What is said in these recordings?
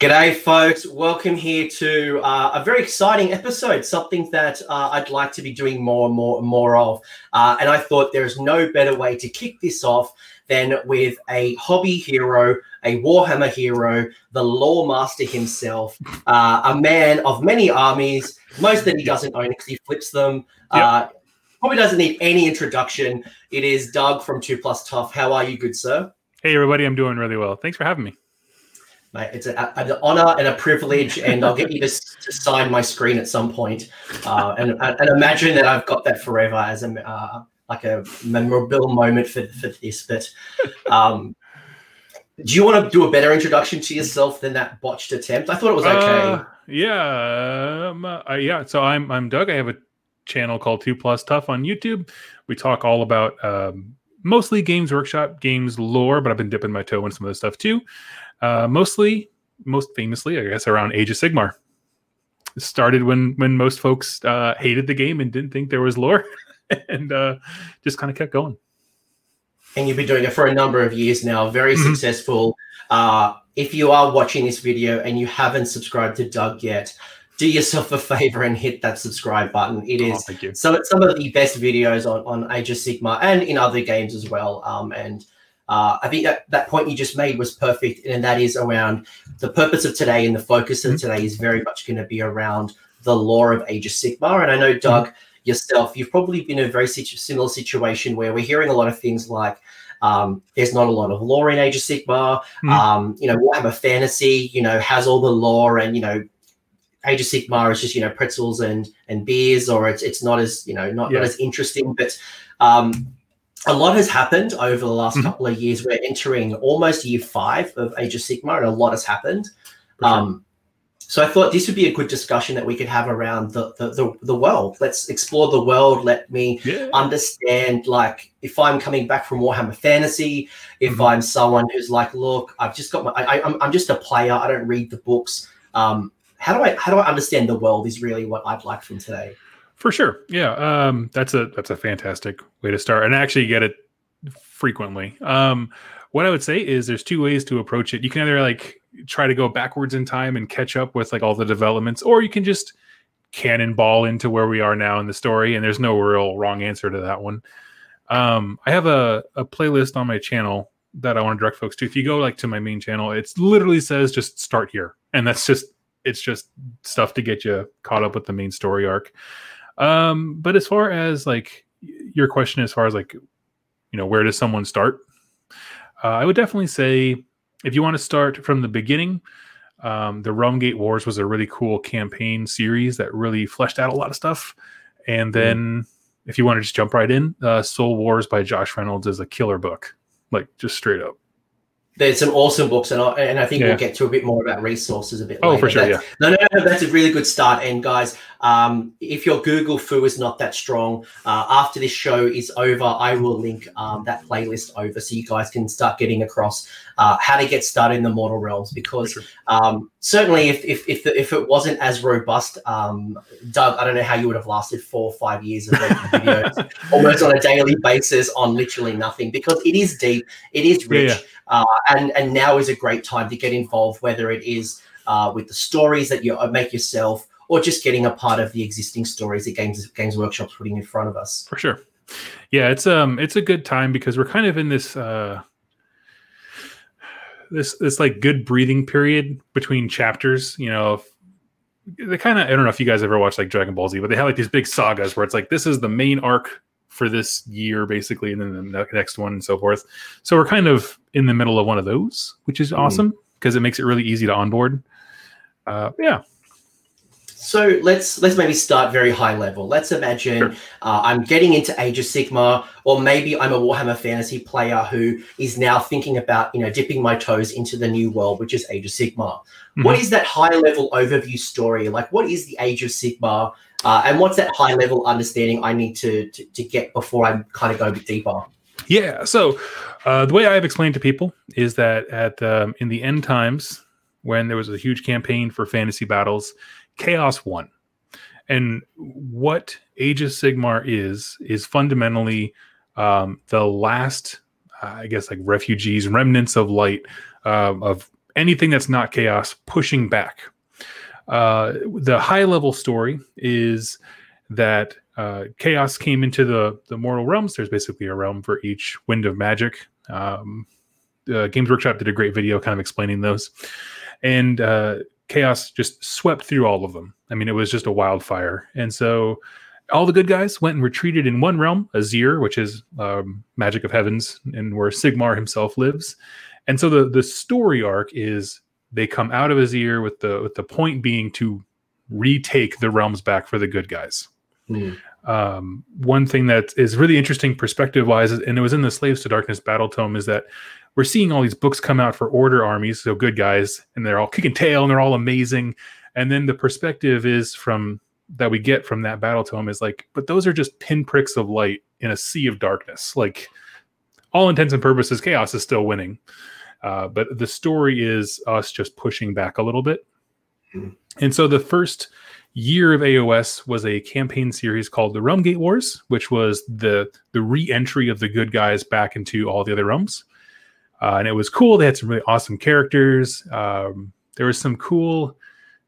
G'day, folks. Welcome here to uh, a very exciting episode, something that uh, I'd like to be doing more and more and more of. Uh, and I thought there's no better way to kick this off than with a hobby hero, a Warhammer hero, the lore master himself, uh, a man of many armies, most that he doesn't own because he flips them. Uh, probably doesn't need any introduction. It is Doug from 2 Plus Tough. How are you, good sir? Hey, everybody. I'm doing really well. Thanks for having me mate. It's a, an honor and a privilege, and I'll get you to, to sign my screen at some point. Uh, and, and imagine that I've got that forever as a uh, like a memorable moment for, for this. But um, do you want to do a better introduction to yourself than that botched attempt? I thought it was okay. Uh, yeah, um, uh, yeah. So I'm I'm Doug. I have a channel called Two Plus Tough on YouTube. We talk all about um, mostly Games Workshop, games lore, but I've been dipping my toe in some of this stuff too. Uh, mostly, most famously, I guess, around Age of Sigmar. It started when when most folks uh, hated the game and didn't think there was lore, and uh, just kind of kept going. And you've been doing it for a number of years now. Very mm-hmm. successful. Uh, if you are watching this video and you haven't subscribed to Doug yet, do yourself a favor and hit that subscribe button. It oh, is oh, some some of the best videos on, on Age of Sigmar and in other games as well. Um, and uh, I think that, that point you just made was perfect, and that is around the purpose of today and the focus of mm-hmm. today is very much going to be around the lore of Age of Sigmar. And I know, Doug, mm-hmm. yourself, you've probably been in a very situ- similar situation where we're hearing a lot of things like um, there's not a lot of lore in Age of Sigmar. Mm-hmm. Um, you know, Warhammer Fantasy, you know, has all the lore, and you know, Age of Sigmar is just you know pretzels and and beers, or it's it's not as you know not, yeah. not as interesting, but um, a lot has happened over the last mm-hmm. couple of years. We're entering almost year five of Age of Sigmar, and a lot has happened. Sure. Um, so I thought this would be a good discussion that we could have around the the, the, the world. Let's explore the world. Let me yeah. understand, like, if I'm coming back from Warhammer Fantasy, if mm-hmm. I'm someone who's like, look, I've just got my, I, I'm, I'm just a player. I don't read the books. Um, how do I how do I understand the world? Is really what I'd like from today. For sure. Yeah. Um, that's a that's a fantastic way to start. And I actually get it frequently. Um, what I would say is there's two ways to approach it. You can either like try to go backwards in time and catch up with like all the developments, or you can just cannonball into where we are now in the story. And there's no real wrong answer to that one. Um, I have a, a playlist on my channel that I want to direct folks to. If you go like to my main channel, it literally says just start here. And that's just it's just stuff to get you caught up with the main story arc. Um, but as far as like your question, as far as like, you know, where does someone start? Uh, I would definitely say if you want to start from the beginning, um, the Realmgate Wars was a really cool campaign series that really fleshed out a lot of stuff. And mm-hmm. then mm. if you want to just jump right in, uh, Soul Wars by Josh Reynolds is a killer book, like just straight up there's some awesome books, and I, and I think yeah. we'll get to a bit more about resources a bit. Oh, later. for sure, that's, yeah. No, no, no, that's a really good start. And guys, um, if your Google foo is not that strong, uh, after this show is over, I will link um, that playlist over so you guys can start getting across uh, how to get started in the mortal realms. Because sure. um, certainly, if if if, the, if, it wasn't as robust, um, Doug, I don't know how you would have lasted four or five years of making videos almost on a daily basis on literally nothing. Because it is deep, it is rich. Yeah, yeah uh, and and now is a great time to get involved, whether it is uh, with the stories that you uh, make yourself or just getting a part of the existing stories that Games Games Workshop's putting in front of us. For sure. Yeah, it's um it's a good time because we're kind of in this uh this this like good breathing period between chapters, you know, they kind of I don't know if you guys ever watched like Dragon Ball Z, but they have like these big sagas where it's like this is the main arc for this year basically and then the next one and so forth. So we're kind of in the middle of one of those which is mm. awesome because it makes it really easy to onboard. Uh, yeah so let's let's maybe start very high level. Let's imagine sure. uh, I'm getting into Age of Sigmar, or maybe I'm a Warhammer Fantasy player who is now thinking about you know dipping my toes into the new world, which is Age of Sigmar. Mm-hmm. What is that high level overview story? Like, what is the Age of Sigmar, Uh, and what's that high level understanding I need to, to, to get before I kind of go a bit deeper? Yeah. So uh, the way I've explained to people is that at um, in the end times, when there was a huge campaign for fantasy battles, chaos won. And what Age of Sigmar is is fundamentally um, the last, uh, I guess, like refugees, remnants of light uh, of anything that's not chaos pushing back. Uh, the high level story is that uh, chaos came into the the mortal realms. There's basically a realm for each wind of magic. Um, uh, Games Workshop did a great video kind of explaining those, and uh, chaos just swept through all of them. I mean, it was just a wildfire, and so all the good guys went and retreated in one realm, Azyr, which is um, magic of heavens, and where Sigmar himself lives. And so the the story arc is they come out of Azyr with the with the point being to retake the realms back for the good guys. Mm. Um, one thing that is really interesting perspective wise, and it was in the Slaves to Darkness battle tome, is that we're seeing all these books come out for order armies, so good guys, and they're all kicking tail and they're all amazing. And then the perspective is from that we get from that battle tome is like, but those are just pinpricks of light in a sea of darkness. Like all intents and purposes, chaos is still winning. Uh, but the story is us just pushing back a little bit. Mm-hmm. And so the first year of AOS was a campaign series called the Realmgate Wars, which was the the re-entry of the good guys back into all the other realms. Uh, and it was cool. They had some really awesome characters. Um, there was some cool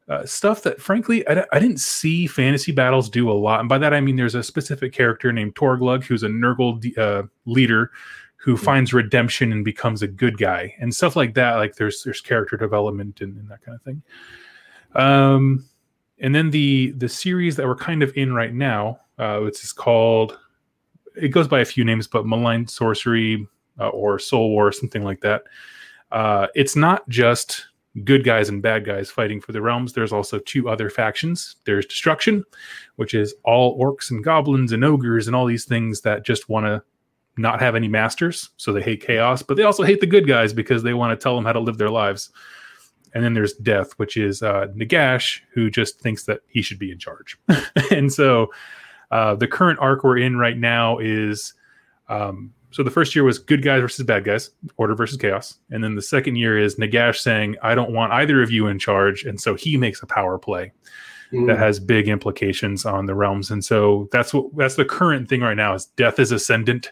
uh, stuff that, frankly, I, I, didn't see fantasy battles do a lot. And by that I mean there's a specific character named Torglug who's a Nurgle uh, leader who mm-hmm. finds redemption and becomes a good guy and stuff like that. Like there's there's character development and, and that kind of thing. Um, and then the the series that we're kind of in right now, uh, which is called, it goes by a few names, but Malign Sorcery uh, or Soul War, something like that. Uh, it's not just good guys and bad guys fighting for the realms. There's also two other factions. There's Destruction, which is all orcs and goblins and ogres and all these things that just want to not have any masters, so they hate chaos, but they also hate the good guys because they want to tell them how to live their lives. And then there's Death, which is uh, Nagash, who just thinks that he should be in charge. and so uh, the current arc we're in right now is um, so the first year was good guys versus bad guys, order versus chaos. And then the second year is Nagash saying, I don't want either of you in charge. And so he makes a power play mm. that has big implications on the realms. And so that's what that's the current thing right now is death is ascendant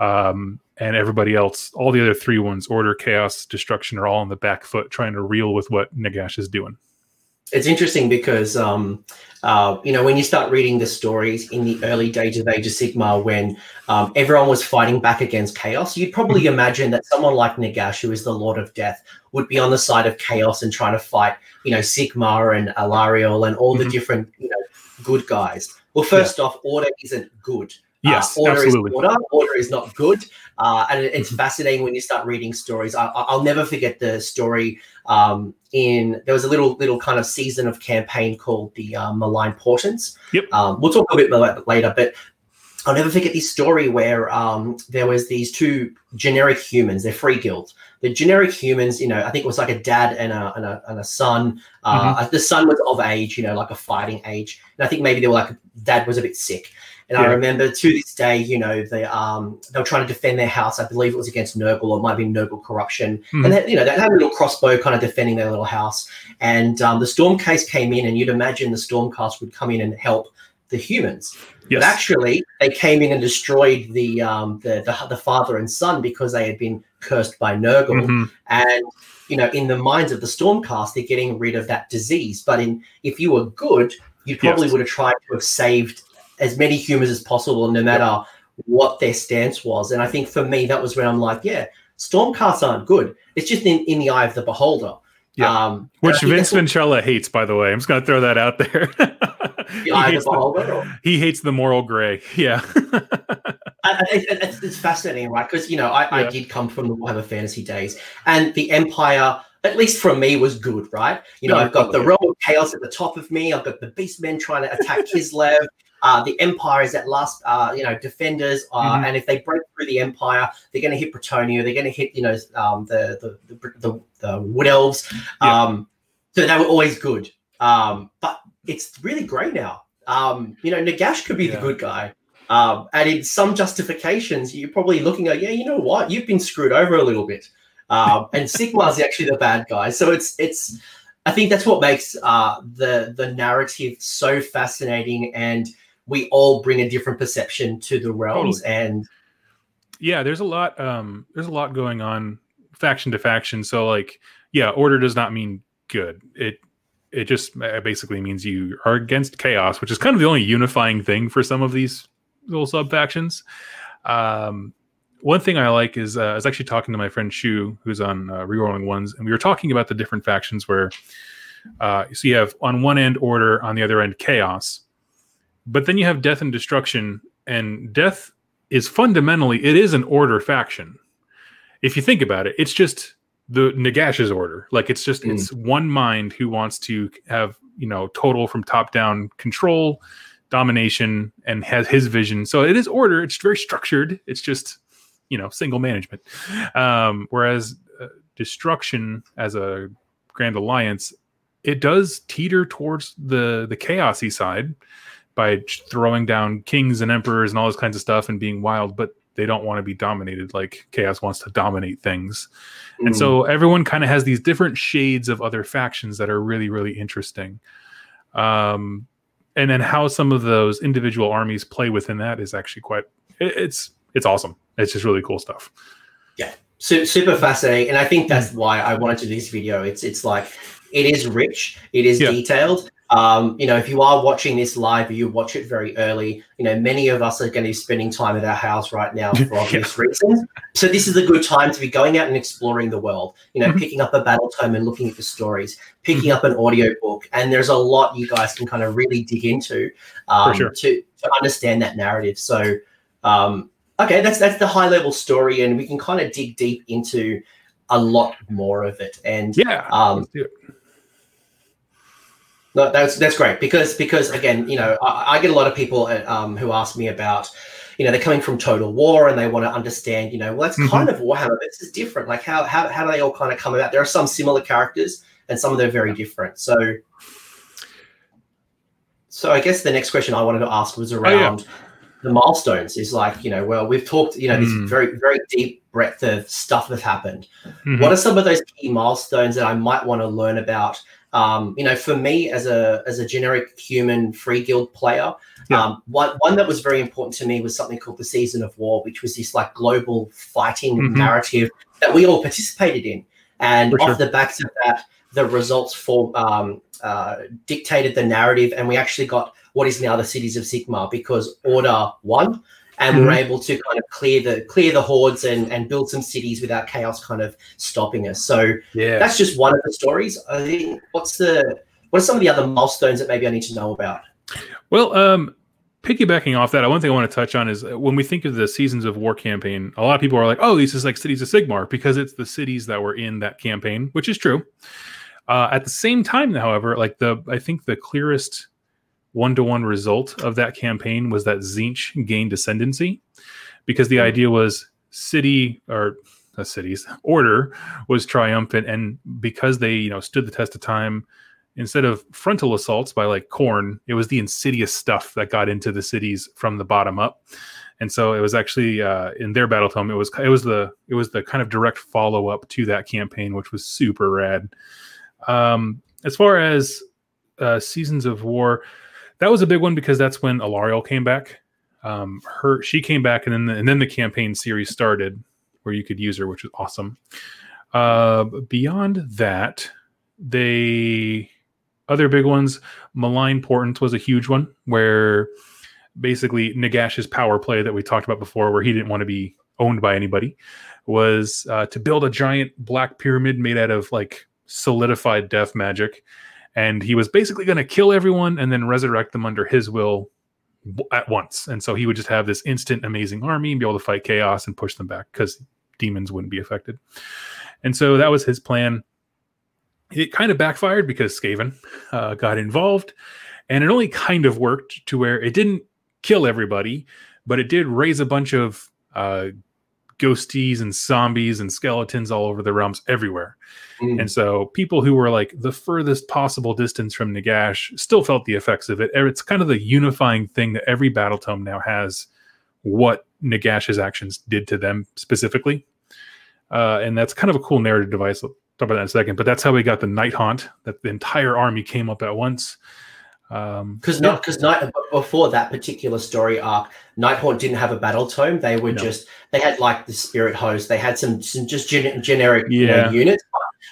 um, and everybody else, all the other three ones, order, chaos, destruction, are all on the back foot trying to reel with what Nagash is doing. It's interesting because um, uh, you know when you start reading the stories in the early days of Age of Sigmar, when um, everyone was fighting back against chaos, you'd probably mm-hmm. imagine that someone like Nagash, who is the Lord of Death, would be on the side of chaos and trying to fight, you know, Sigmar and Alarielle and all mm-hmm. the different, you know, good guys. Well, first yeah. off, order isn't good. Yes, uh, order absolutely. is order. Order is not good, uh, and it's fascinating when you start reading stories. I, will never forget the story. Um, in there was a little little kind of season of campaign called the uh, Malign Portents. Yep. Um, we'll talk a bit more later, but I'll never forget this story where um, there was these two generic humans. They're free guilds. The generic humans, you know, I think it was like a dad and a and a, and a son. Uh, mm-hmm. The son was of age, you know, like a fighting age, and I think maybe they were like dad was a bit sick. And yeah. I remember to this day, you know, they um they were trying to defend their house. I believe it was against Nurgle or it might have been Nurgle corruption. Mm. And they, you know, they had a little crossbow kind of defending their little house. And um, the Stormcast came in, and you'd imagine the Stormcast would come in and help the humans. Yes. But actually, they came in and destroyed the, um, the, the the father and son because they had been cursed by Nurgle. Mm-hmm. And you know, in the minds of the Stormcast, they're getting rid of that disease. But in if you were good, you probably yes. would have tried to have saved as many humans as possible, no matter what their stance was. And I think for me, that was when I'm like, yeah, Stormcasts aren't good. It's just in, in the eye of the beholder. Yeah. Um, Which Vince Venturella hates, by the way. I'm just going to throw that out there. he, hates the, he hates the moral gray. Yeah. it's, it's, fascinating, right? Because, you know, I, yeah. I, did come from the Warhammer Fantasy days, and the Empire, at least for me, was good, right? You know, no, I've got the realm of chaos at the top of me. I've got the Beastmen trying to attack Kislev. Uh, the Empire is at last, uh, you know, defenders, uh, mm-hmm. and if they break through the Empire, they're going to hit Bretonnia. They're going to hit, you know, um, the, the, the the the Wood Elves. Yeah. Um, so they were always good. Um, but it's really great now. Um, you know, Nagash could be yeah. the good guy. Um, and in some justifications, you're probably looking at, yeah, you know what, you've been screwed over a little bit. Um, and Sigmar's actually the bad guy. So it's it's I think that's what makes uh, the the narrative so fascinating and we all bring a different perception to the realms totally. and yeah there's a lot um there's a lot going on faction to faction so like yeah, order does not mean good. It it just basically means you are against chaos, which is kind of the only unifying thing for some of these little sub factions. Um, one thing I like is uh, I was actually talking to my friend Shu, who's on uh, Rerolling Ones, and we were talking about the different factions where uh, so you have on one end order, on the other end chaos, but then you have death and destruction, and death is fundamentally it is an order faction. If you think about it, it's just the Nagash's order. Like it's just mm. it's one mind who wants to have you know total from top down control, domination, and has his vision. So it is order. It's very structured. It's just you know single management. Um, whereas uh, destruction as a grand alliance, it does teeter towards the the chaosy side by throwing down kings and emperors and all those kinds of stuff and being wild, but they don't want to be dominated like chaos wants to dominate things. Mm. And so mm. everyone kind of has these different shades of other factions that are really really interesting. Um and then how some of those individual armies play within that is actually quite it, it's it's awesome. It's just really cool stuff. Yeah, super fascinating, and I think that's why I wanted to do this video. It's it's like it is rich, it is yeah. detailed. Um, you know, if you are watching this live, you watch it very early. You know, many of us are going to be spending time at our house right now for obvious yeah. reasons. So this is a good time to be going out and exploring the world. You know, mm-hmm. picking up a battle tome and looking at the stories, picking mm-hmm. up an audio book, and there's a lot you guys can kind of really dig into um, sure. to to understand that narrative. So um, okay, that's that's the high level story, and we can kind of dig deep into a lot more of it. And yeah, um, no, that's that's great because because again, you know, I, I get a lot of people uh, um, who ask me about, you know, they're coming from Total War and they want to understand, you know, well, that's mm-hmm. kind of Warhammer, but this is different. Like how how how do they all kind of come about? There are some similar characters and some of them are very different. So. So I guess the next question I wanted to ask was around oh, yeah the milestones is like you know well we've talked you know mm. this hmm. very very deep breadth of stuff that happened mm-hmm. what are some of those key milestones that i might want to learn about um, you know for me as a as a generic human free guild player yeah. um, one, one that was very important to me was something called the season of war which was this like global fighting mm-hmm. narrative that we all participated in and for off sure. the backs of that the results for um, uh, dictated the narrative and we actually got what is now the cities of Sigmar because Order won, and mm-hmm. we were able to kind of clear the clear the hordes and and build some cities without chaos kind of stopping us. So yeah, that's just one of the stories. I think what's the what are some of the other milestones that maybe I need to know about? Well, um, piggybacking off that, one thing I want to touch on is uh, when we think of the Seasons of War campaign, a lot of people are like, "Oh, these is like cities of Sigmar," because it's the cities that were in that campaign, which is true. Uh, at the same time, however, like the I think the clearest one to one result of that campaign was that Tzeentch gained ascendancy because the hmm. idea was city or uh, cities order was triumphant. And because they you know stood the test of time instead of frontal assaults by like Khorne, it was the insidious stuff that got into the cities from the bottom up. And so it was actually uh, in their battle tome it was it was the it was the kind of direct follow up to that campaign which was super rad. Um, as far as uh, seasons of war that was a big one because that's when Alarielle came back. Um, her she came back, and then the, and then the campaign series started where you could use her, which was awesome. Uh, beyond that, they other big ones. Malign Portent was a huge one where basically Nagash's power play that we talked about before, where he didn't want to be owned by anybody, was uh, to build a giant black pyramid made out of like solidified death magic and he was basically going to kill everyone and then resurrect them under his will at once. And so he would just have this instant amazing army and be able to fight chaos and push them back because demons wouldn't be affected. And so that was his plan. It kind of backfired because Skaven uh, got involved, and it only kind of worked to where it didn't kill everybody, but it did raise a bunch of uh, ghosties and zombies and skeletons all over the realms everywhere. Mm. And so people who were like the furthest possible distance from Nagash still felt the effects of it. It's kind of the unifying thing that every battle tome now has what Nagash's actions did to them specifically. Uh, and that's kind of a cool narrative device. I'll talk about that in a second. But that's how we got the Nighthaunt, that the entire army came up at once. Um, because not because night before that particular story arc, Nighthaunt didn't have a battle tome. They were no. just they had like the spirit host. They had some some just gen- generic yeah. you know, units.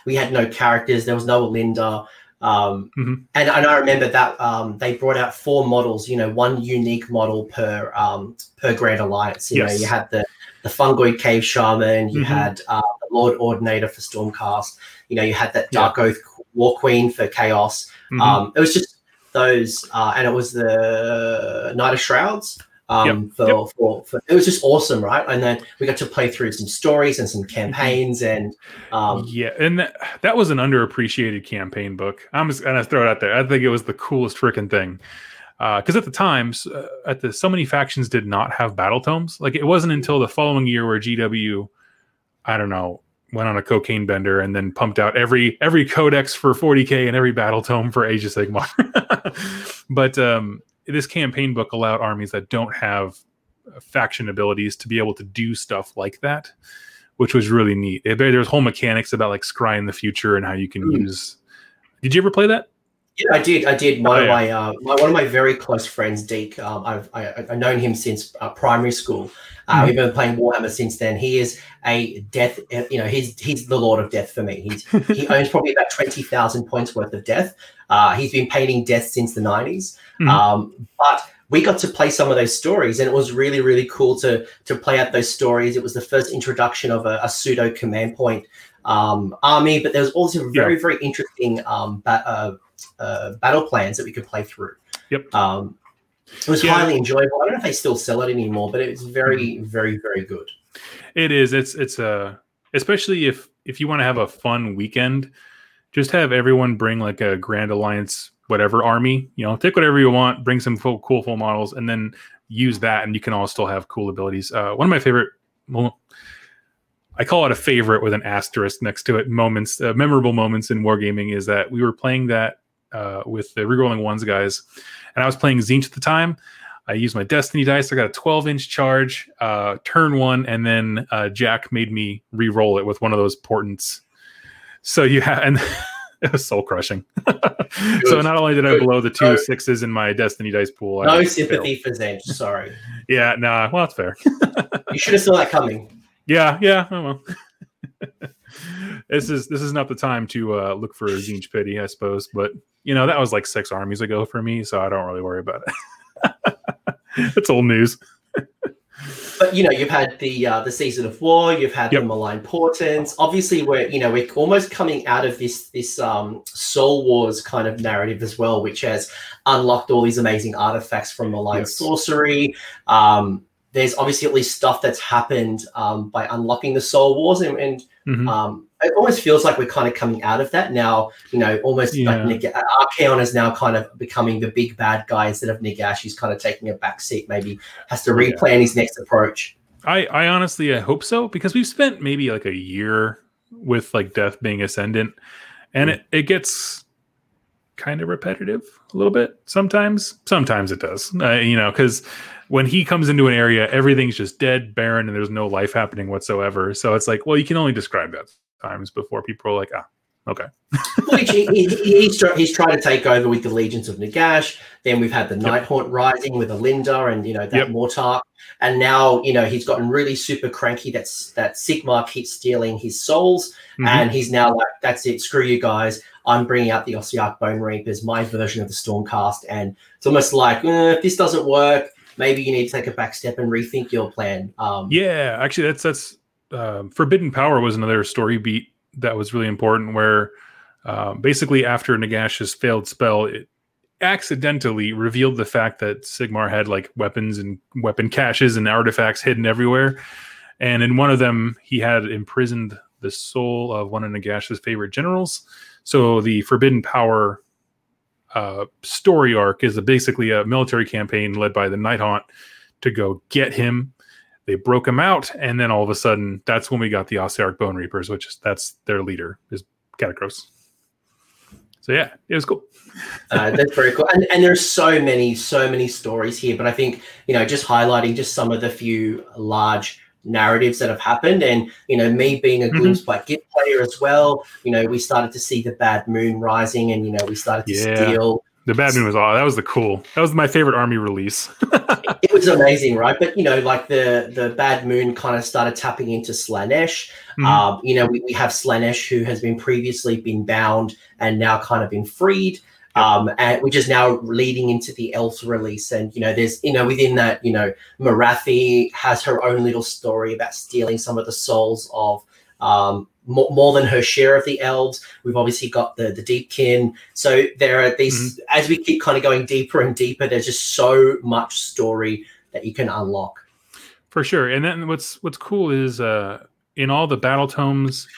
we had no characters. There was no Linda. Um, Mhm. and, and I remember that um, they brought out four models, you know, one unique model per um, per Grand Alliance. You know, you had the the Fungoid Cave Shaman, you Mhm. had uh, the Lord Ordinator for Stormcast, you know, you had that Yeah. Dark Oath War Queen for Chaos. Mhm. Um, it was just those, uh, and it was the Knight of Shrouds. Um, for, Yep. For, for it was just awesome, right? And then we got to play through some stories and some campaigns, and um, yeah, and that, that was an underappreciated campaign book. I'm just gonna throw it out there. I think it was the coolest freaking thing. Because at the times, uh, at the so many factions did not have battle tomes. Like it wasn't until the following year where GW, I don't know, went on a cocaine bender and then pumped out every every codex for 40k and every battle tome for Age of Sigmar. but um, this campaign book allowed armies that don't have faction abilities to be able to do stuff like that, which was really neat. It- There's whole mechanics about like scry in the future and how you can Mm. use. Did you ever play that? Yeah, I did. I did. One Oh, of yeah. my, uh, my one of my very close friends, Deke. Um, I've I, I've known him since uh, primary school. Uh, Mhm. We've been playing Warhammer since then. He is a death. uh, You know, he's he's the lord of death for me. He's he owns probably about twenty thousand points worth of death. Uh, he's been painting death since the 90s Mhm. Um, but we got to play some of those stories, and it was really really cool to to play out those stories. It was the first introduction of a, a pseudo command point um, army, but there was also very very interesting um, ba- uh, uh, battle plans that we could play through. Yep. Um, it was Yeah. highly enjoyable. I don't know if they still sell it anymore, but it was very, very, very good. It is. It's it's a especially if if you want to have a fun weekend, just have everyone bring like a Grand Alliance whatever army. You know, take whatever you want, bring some full, cool full models, and then use that, and you can all still have cool abilities. Uh, one of my favorite. Well, I call it a favorite with an asterisk next to it. Moments, uh, memorable moments in wargaming is that we were playing that uh, with the rerolling ones guys, and I was playing Tzeentch at the time. I used my Destiny dice. I got a 12 inch charge, uh, turn one, and then uh, Jack made me re-roll it with one of those portents. So you have, and it was soul crushing. so not only did I blow the two sixes in my Destiny dice pool, I No failed. sympathy for Tzeentch. Sorry, Yeah, nah. Well, that's fair. you should have saw that coming. Yeah, yeah. Oh well. This is this is not the time to uh, look for a Tzeentch pity, I suppose. But you know that was like six armies ago for me, so I don't really worry about it. it's old news. But you know, you've had the uh, the season of war. You've had Yep. the malign portents. Obviously, we're you know we're almost coming out of this this um, soul wars kind of narrative as well, which has unlocked all these amazing artifacts from malign Yes. sorcery. Um, there's obviously at least stuff that's happened um, by unlocking the soul wars, and, and Mhm. um, it almost feels like we're kind of coming out of that now. You know, almost Yeah. like Nick, Archaon is now kind of becoming the big bad guy instead of Nagash. He's kind of taking a back seat. Maybe has to Yeah. replan his next approach. I I honestly I hope so because we've spent maybe like a year with like death being ascendant, and it it gets kind of repetitive a little bit sometimes. Sometimes it does, uh, you know, because when he comes into an area, everything's just dead, barren, and there's no life happening whatsoever. So it's like, well, you can only describe that times before people are like, ah, okay, Which he, he, he's, he's trying to take over with the legions of Nagash. Then we've had the Nighthaunt rising with Olynder and you know that Yep. Mortar. And now you know he's gotten really super cranky. That's that Sigmar keeps stealing his souls, Mhm. and he's now like, "That's it, screw you guys. I'm bringing out the Ossiarch Bone Reapers, my version of the Stormcast." And it's almost like, eh, if this doesn't work, maybe you need to take a back step and rethink your plan. Um, Yeah, actually, that's that's um Forbidden Power was another story beat that was really important. Where um, basically, after Nagash's failed spell, it accidentally revealed the fact that Sigmar had like weapons and weapon caches and artifacts hidden everywhere. And in one of them, he had imprisoned the soul of one of Nagash's favorite generals. So the Forbidden Power uh, story arc is a, basically a military campaign led by the Nighthaunt to go get him they broke him out, and then all of a sudden, that's when we got the Ossiarch Bone Reapers, which is that's their leader is Katakros. So yeah, it was cool. Uh, that's very cool. And, and there's so many, so many stories here. But I think, you know, just highlighting just some of the few large narratives that have happened. And, you know, me being a Mhm. Gloomspite by Git player as well, you know, we started to see the Bad Moon rising and, you know, we started to Yeah. steal the Bad Moon was all that was the cool. That was my favorite army release. it was amazing, right? But you know, like the the Bad Moon kind of started tapping into Slaanesh. Mm-hmm. Um, you know, we, we have Slaanesh who has been previously been bound and now kind of been freed. Um, and which is now leading into the Elves release. And you know, there's you know within that, you know, Morathi has her own little story about stealing some of the souls of um, more, more, than her share of the elves. We've obviously got the the Deepkin. So there are these mm-hmm. as we keep kind of going deeper and deeper. There's just so much story that you can unlock. For sure, and then what's what's cool is uh, in all the battle tomes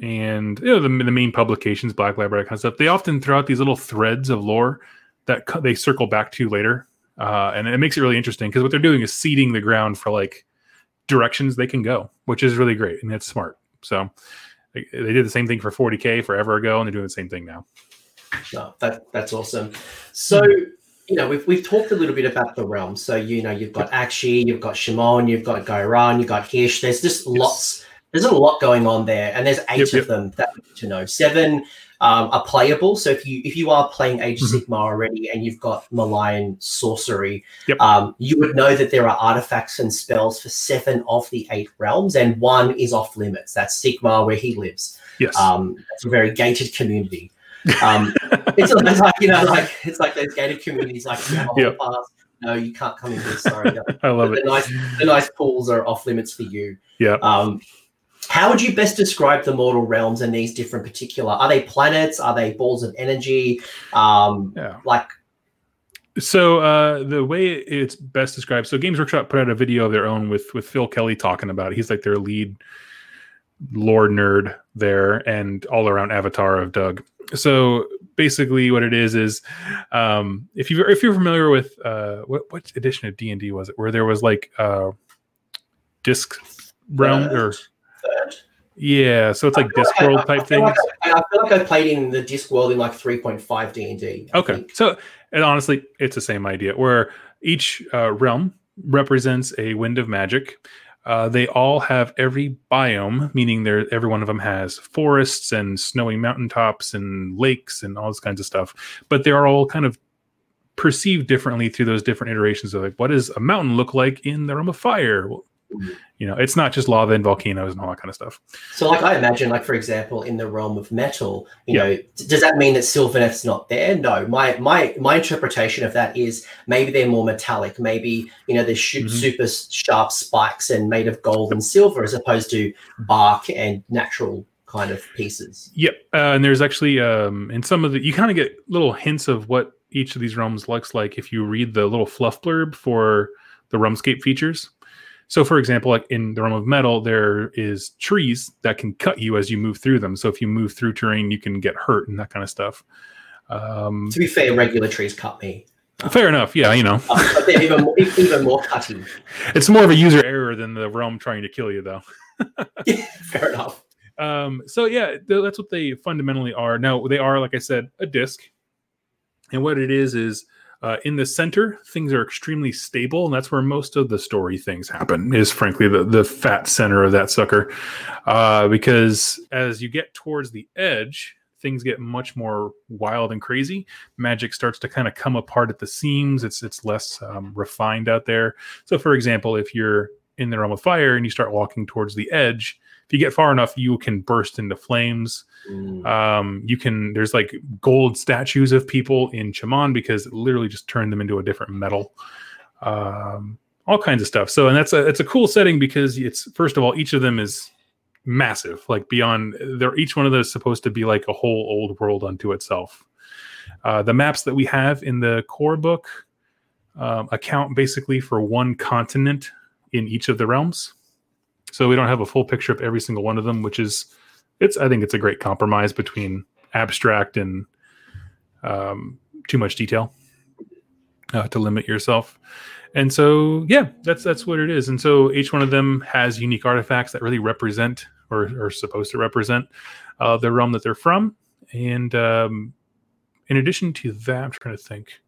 and you know the, the main publications, Black Library kind of stuff. They often throw out these little threads of lore that they circle back to later, uh, and it makes it really interesting because what they're doing is seeding the ground for like directions they can go, which is really great and it's smart. So they, they did the same thing for 40k forever ago, and they're doing the same thing now. No, that that's awesome. So you know we've we've talked a little bit about the realms. So you know you've got Aqshy, you've got Chamon, you've got Ghyran, you've got Hysh. There's just yes. lots. There's a lot going on there, and there's eight yep, of them that to know. Seven um, are playable. So if you if you are playing Age of mm-hmm. Sigmar already and you've got Malign sorcery, yep. um, you would know that there are artifacts and spells for seven of the eight realms, and one is off limits. That's Sigma, where he lives. Yes, um, it's a very gated community. Um, it's, it's, like you know, like it's like those gated communities, like you have a yep. pass. No, you can't come in here. Sorry, I love the, it. The nice, the nice pools are off limits for you. Yeah. Um, how would you best describe the mortal realms and these different particular? Are they planets? Are they balls of energy? Um, yeah. Like, so uh, the way it's best described. So Games Workshop put out a video of their own with with Phil Kelly talking about it. He's like their lead lore nerd there and all around avatar of Doug. So basically, what it is is um, if you if you're familiar with uh, what what edition of D and D was it where there was like uh, disc realm or third. Yeah, so it's like Discworld type things. Like I, I, feel like I played in the Discworld in like 3.5 D and D. Okay, so and honestly, it's the same idea where each uh, realm represents a wind of magic. Uh, they all have every biome, meaning there every one of them has forests and snowy mountaintops and lakes and all this kinds of stuff. But they are all kind of perceived differently through those different iterations of like what does a mountain look like in the realm of fire? Well, you know it's not just lava and volcanoes and all that kind of stuff. So like i imagine like for example in the realm of metal you yeah. know does that mean that sylvaneth's not there? No. My my my interpretation of that is maybe they're more metallic. Maybe you know they shoot mm-hmm. super sharp spikes and made of gold and silver as opposed to bark and natural kind of pieces. Yep uh, and there's actually um in some of the you kind of get little hints of what each of these realms looks like if you read the little fluff blurb for the realmscape features so, for example, like in the realm of metal, there is trees that can cut you as you move through them. So, if you move through terrain, you can get hurt and that kind of stuff. Um, to be fair, regular trees cut me. Fair enough. Yeah, you know. Even more, even more cutting. It's more of a user error than the realm trying to kill you, though. yeah, fair enough. Um, so yeah, that's what they fundamentally are. Now they are, like I said, a disc, and what it is is uh, in the center, things are extremely stable, and that's where most of the story things happen. Is frankly the the fat center of that sucker, uh, because as you get towards the edge, things get much more wild and crazy. Magic starts to kind of come apart at the seams. It's it's less um, refined out there. So, for example, if you're in the realm of fire and you start walking towards the edge, if you get far enough, you can burst into flames. Mm. Um, you can there's like gold statues of people in Chamon because it literally just turned them into a different metal. Um, all kinds of stuff. So and that's a it's a cool setting because it's first of all each of them is massive, like beyond. They're each one of those supposed to be like a whole old world unto itself. Uh, the maps that we have in the core book um, account basically for one continent in each of the realms. So we don't have a full picture of every single one of them, which is it's I think it's a great compromise between abstract and um, too much detail uh, to limit yourself. And so yeah, that's that's what it is. And so each one of them has unique artifacts that really represent or are supposed to represent uh, the realm that they're from. And um, in addition to that, I'm trying to think.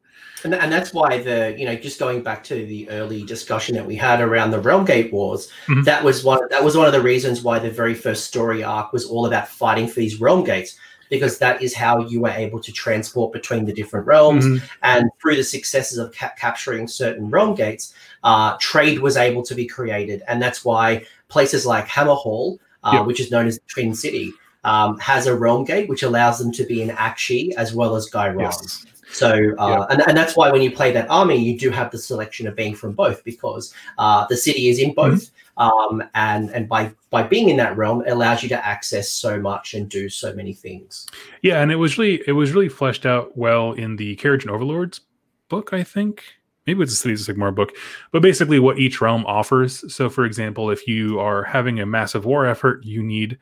And, and that's why the you know just going back to the early discussion that we had around the Realm Gate Wars, mm-hmm. that was one that was one of the reasons why the very first story arc was all about fighting for these Realm Gates. because that is how you were able to transport between the different realms. Mhm. And through the successes of ca- capturing certain realm gates, uh, trade was able to be created. And that's why places like Hammerhall, uh, Yeah. which is known as the Twin City, um, has a realm gate which allows them to be in Aqshy as well as Ghyran. Yes. So, uh, Yeah. and, and that's why when you play that army, you do have the selection of being from both because uh, the city is in both. Um, and and by by being in that realm, it allows you to access so much and do so many things. Yeah, and it was really it was really fleshed out well in the Kharadron Overlords book, I think. Maybe it's the Cities of Sigmar book, but basically what each realm offers. So, for example, if you are having a massive war effort, you need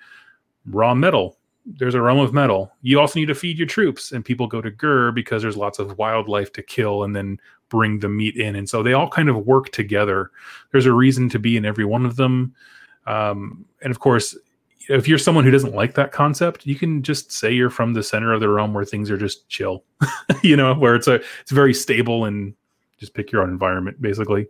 raw metal. There's a realm of metal. You also need to feed your troops, and people go to Ghur because there's lots of wildlife to kill and then bring the meat in. And so they all kind of work together. There's a reason to be in every one of them. Um, and of course, if you're someone who doesn't like that concept, you can just say you're from the center of the realm where things are just chill, you know, where it's a it's very stable and just pick your own environment, basically.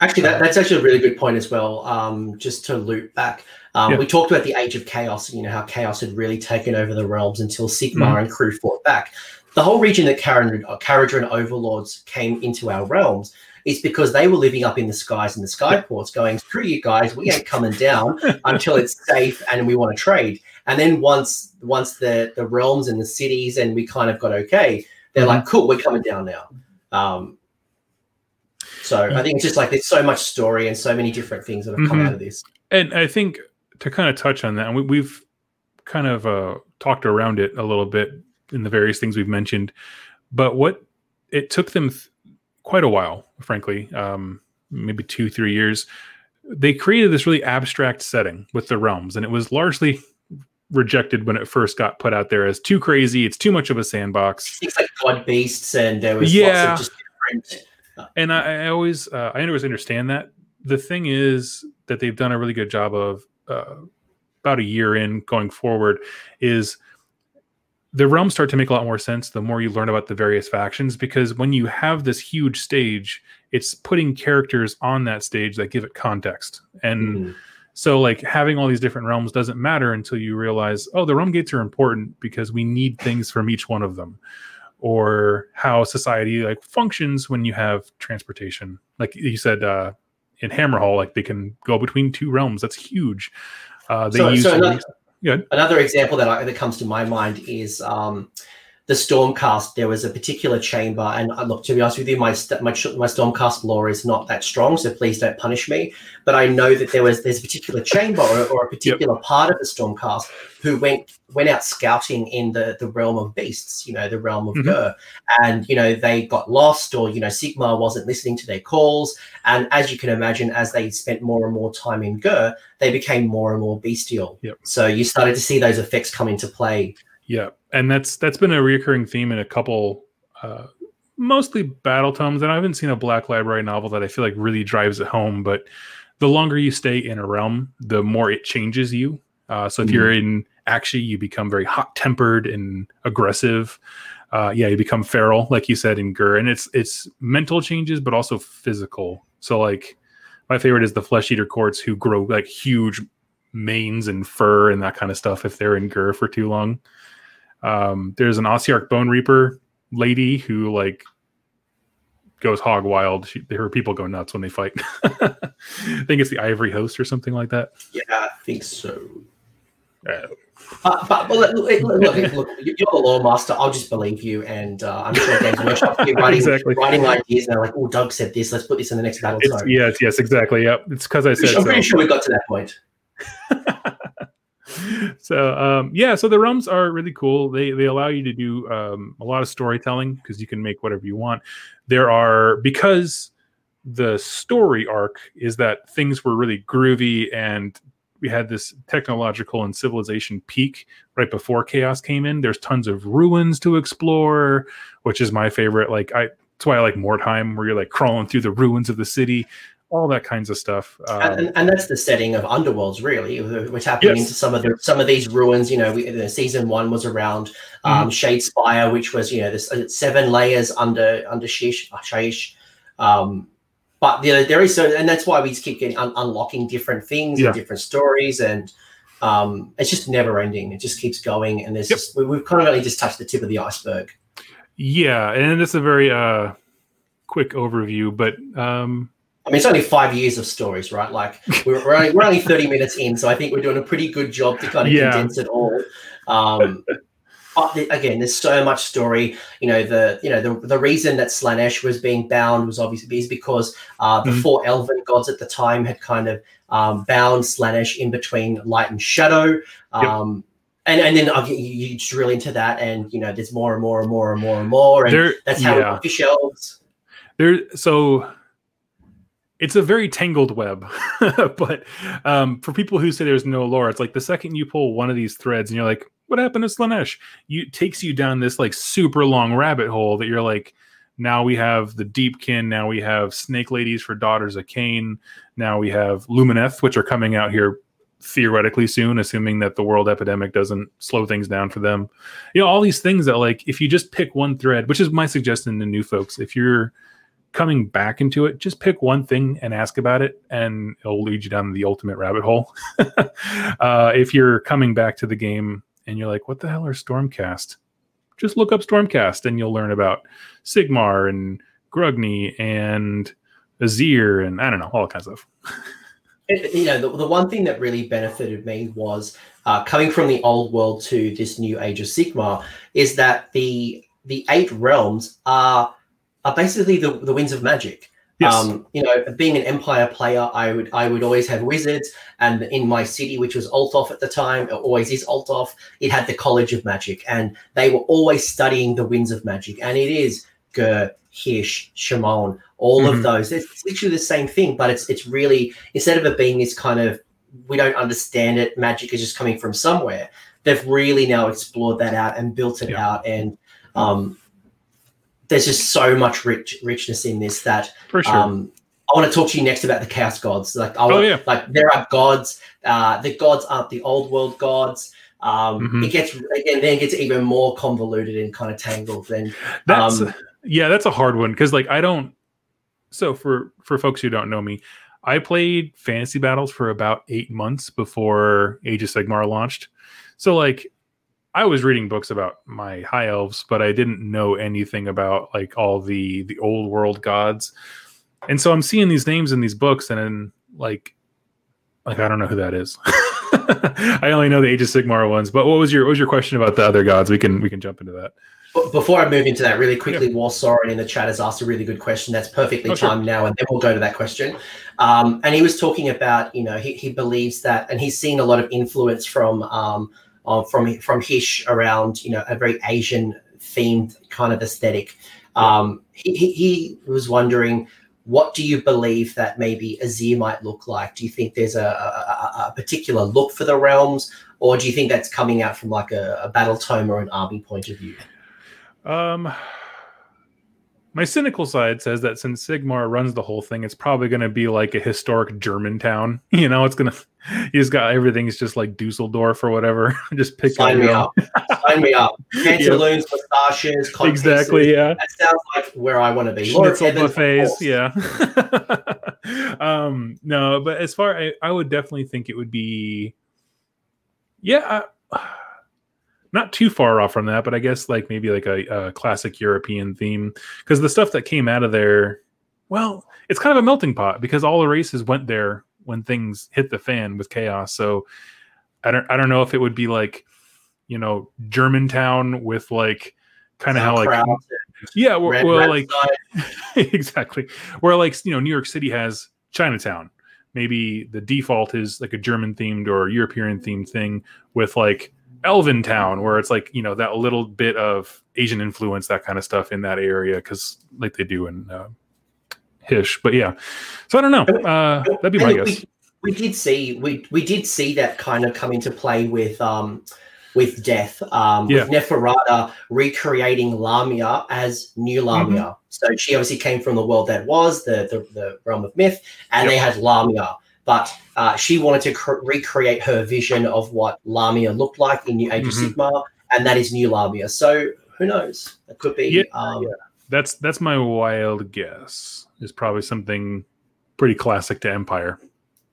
Actually, that, that's actually a really good point as well. Um, just to loop back, um, we talked about the Age of Chaos. You know how Chaos had really taken over the realms until Sigmar Mhm. and crew fought back. The whole region that Karen, Kharadron overlords came into our realms is because they were living up in the skies and the skyports, going, "Screw you guys, we ain't coming down until it's safe and we want to trade." And then once once the the realms and the cities and we kind of got okay, they're Mhm. like, "Cool, we're coming down now." Um, so I think it's just like there's so much story and so many different things that have come Mhm. out of this. And I think to kind of touch on that, and we, we've kind of uh, talked around it a little bit in the various things we've mentioned, but what it took them th- quite a while, frankly, um, maybe two, three years. They created this really abstract setting with the realms, and it was largely rejected when it first got put out there as too crazy. It's too much of a sandbox. Things like god beasts and there was Yeah. lots of just different. And I, I always uh, I always understand that. The thing is that they've done a really good job of uh, about a year in going forward is the realms start to make a lot more sense the more you learn about the various factions because when you have this huge stage it's putting characters on that stage that give it context and Mhm. so like having all these different realms doesn't matter until you realize, oh, the realm gates are important because we need things from each one of them. Or how society like functions when you have transportation. Like you said, uh in Hammerhall, like they can go between two realms. That's huge. Uh they So- use so another-. Another example that, I, that comes to my mind is um, the Stormcast. There was a particular chamber, and uh, look, to be honest with you, my my, my Stormcast lore is not that strong, so please don't punish me. But I know that there was there's a particular chamber or, or a particular part of the Stormcast who went went out scouting in the the realm of beasts, you know, the realm of. Ghur, and you know they got lost, or you know Sigmar wasn't listening to their calls, and as you can imagine, as they spent more and more time in Ghur, they became more and more bestial. Yep. So you started to see those effects come into play. Yeah, and that's that's been a recurring theme in a couple, uh, mostly battle tomes. And I haven't seen a Black Library novel that I feel like really drives it home. But the longer you stay in a realm, the more it changes you. Uh, so if you're in Aqshy, you become very hot tempered and aggressive. Uh, yeah, you become feral, like you said in Ghur, and it's it's mental changes, but also physical. So like, my favorite is the flesh eater courts who grow like huge manes and fur and that kind of stuff if they're in Ghur for too long. Um, there's an Ossiarch Bone Reaper lady who like goes hog wild. She, her people go nuts when they fight. I think it's the Ivory Host or something like that. Yeah, I think so. Uh, Uh, but, but look, look, look, you're the lore master. I'll just believe you, and uh, I'm sure Games Workshop writing Exactly. writing ideas, and they're like, "Oh, Doug said this. Let's put this in the next battle it's, yes, yes, exactly. Yep. It's because I said. I'm said pretty sure we got to that point. so um, yeah, so the realms are really cool. They they allow you to do um, a lot of storytelling because you can make whatever you want. There are because the story arc is that things were really groovy and we had this technological and civilization peak right before chaos came in. There's tons of ruins to explore, which is my favorite. Like I, that's why I like Mordheim, where you're like crawling through the ruins of the city, all that kinds of stuff. Um, and, and, that's the setting of Underworlds, really. We're tapping Yes. into some of the some of these ruins. You know, we, the season one was around um, Shadespire, which was you know this uh, seven layers under under Shish, uh, Shyish. Um, but you know, there is so, and that's why we just keep getting un- unlocking different things Yeah. and different stories, and um, it's just never ending. It just keeps going, and there's Yep. just we, we've kind of only just touched the tip of the iceberg. Yeah, and it's a very uh quick overview, but um I mean, it's only five years of stories, right? Like we're, we're only we're only thirty minutes in, so I think we're doing a pretty good job to kind of Yeah. condense it all. Um, but the, again, there's so much story. You know, the you know the, the reason that Slaanesh was being bound was obviously is because uh, the Mhm. four elven gods at the time had kind of um, bound Slaanesh in between light and shadow. Um, And, and then you, you drill into that, and you know, there's more and more and more and more and more, and there that's how yeah. fish elves. there so it's a very tangled web but um for people who say there's no lore it's like the second you pull one of these threads and you're like what happened to Slaanesh? You takes you down this like super long rabbit hole that you're like now we have the deepkin now we have snake ladies for daughters of Khaine now we have lumineth which are coming out here theoretically soon assuming that the world epidemic doesn't slow things down for them. You know all these things that like if you just pick one thread which is my suggestion to new folks if you're coming back into it just pick one thing and ask about it and it'll lead you down the ultimate rabbit hole. Uh, if you're coming back to the game and you're like what the hell are stormcast? Just look up stormcast and you'll learn about sigmar and Grugni and Azyr and i don't know all kinds of you know, the, the one thing that really benefited me was uh, coming from the old world to this new age of Sigmar is that the the eight realms are are basically the, the winds of magic. yes Um, you know, being an Empire player, I would I would always have wizards, and in my city, which was Altdorf at the time, it always is Altdorf, it had the College of Magic, and they were always studying the winds of magic, and it is Ghur, Hysh, Chamon, all Mhm. of those. It's, it's literally the same thing, but it's it's really instead of it being this kind of we don't understand it, magic is just coming from somewhere. They've really now explored that out and built it Yeah. out, and um, there's just so much rich richness in this that sure um, I want to talk to you next about the chaos gods. Like, I Oh, yeah. like there are gods. Uh, the gods aren't the old world gods. Um, Mhm. It gets again, then it gets even more convoluted and kind of tangled. Then That's Um, yeah, that's a hard one because like I don't. So for for folks who don't know me, I played Fantasy Battles for about eight months before Age of Sigmar launched. So like, I was reading books about my high elves, but I didn't know anything about like all the the old world gods. And so I'm seeing these names in these books, and then like, like I don't know who that is. I only know the Age of Sigmar ones. But what was your what was your question about the other gods? We can we can jump into that. Before I move into that, really quickly, Soren in the chat has asked a really good question. That's perfectly Oh, sure. timed now, and then we'll go to that question. Um, and he was talking about, you know, he, he believes that, and he's seen a lot of influence from um, from from Hysh around, you know, a very Asian themed kind of aesthetic. Um, he, he, was wondering, what do you believe that maybe Azyr might look like? Do you think there's a, a, a- a particular look for the realms, or do you think that's coming out from like a, a battle tome or an army point of view? Um, my cynical side says that since Sigmar runs the whole thing, it's probably going to be like a historic German town. You know, it's gonna. He's got everything's just like Dusseldorf or whatever. just pick Sign out me up. Sign me up. Pantaloons, codpieces. Exactly. Yeah. That sounds like where I want to be. Schnitzel of buffets. Yeah. um. No, but as far I, I would definitely think it would be. Yeah. I- not too far off from that, but I guess like maybe like a, a classic European theme because the stuff that came out of there, well, it's kind of a melting pot because all the races went there when things hit the fan with chaos. So I don't I don't know if it would be like you know Germantown with like kind of how like yeah well, red- well red like exactly where like you know New York City has Chinatown. Maybe the default is like a German themed or European themed thing with like Elven Town, where it's like you know that little bit of Asian influence, that kind of stuff in that area, because like they do in uh, Hysh. But yeah, so I don't know. Uh, that'd be my guess. We, we did see we we did see that kind of come into play with um with death um Yeah. with Neferata recreating Lahmia as Nulahmia. Mm-hmm. So she obviously came from the world that was the the, the realm of myth, and they had Lahmia. But uh, she wanted to cr- recreate her vision of what Lahmia looked like in New Age Mhm. of Sigmar, and that is Nulahmia. So who knows? It could be. Yeah, um, That's that's my wild guess. Is probably something pretty classic to Empire.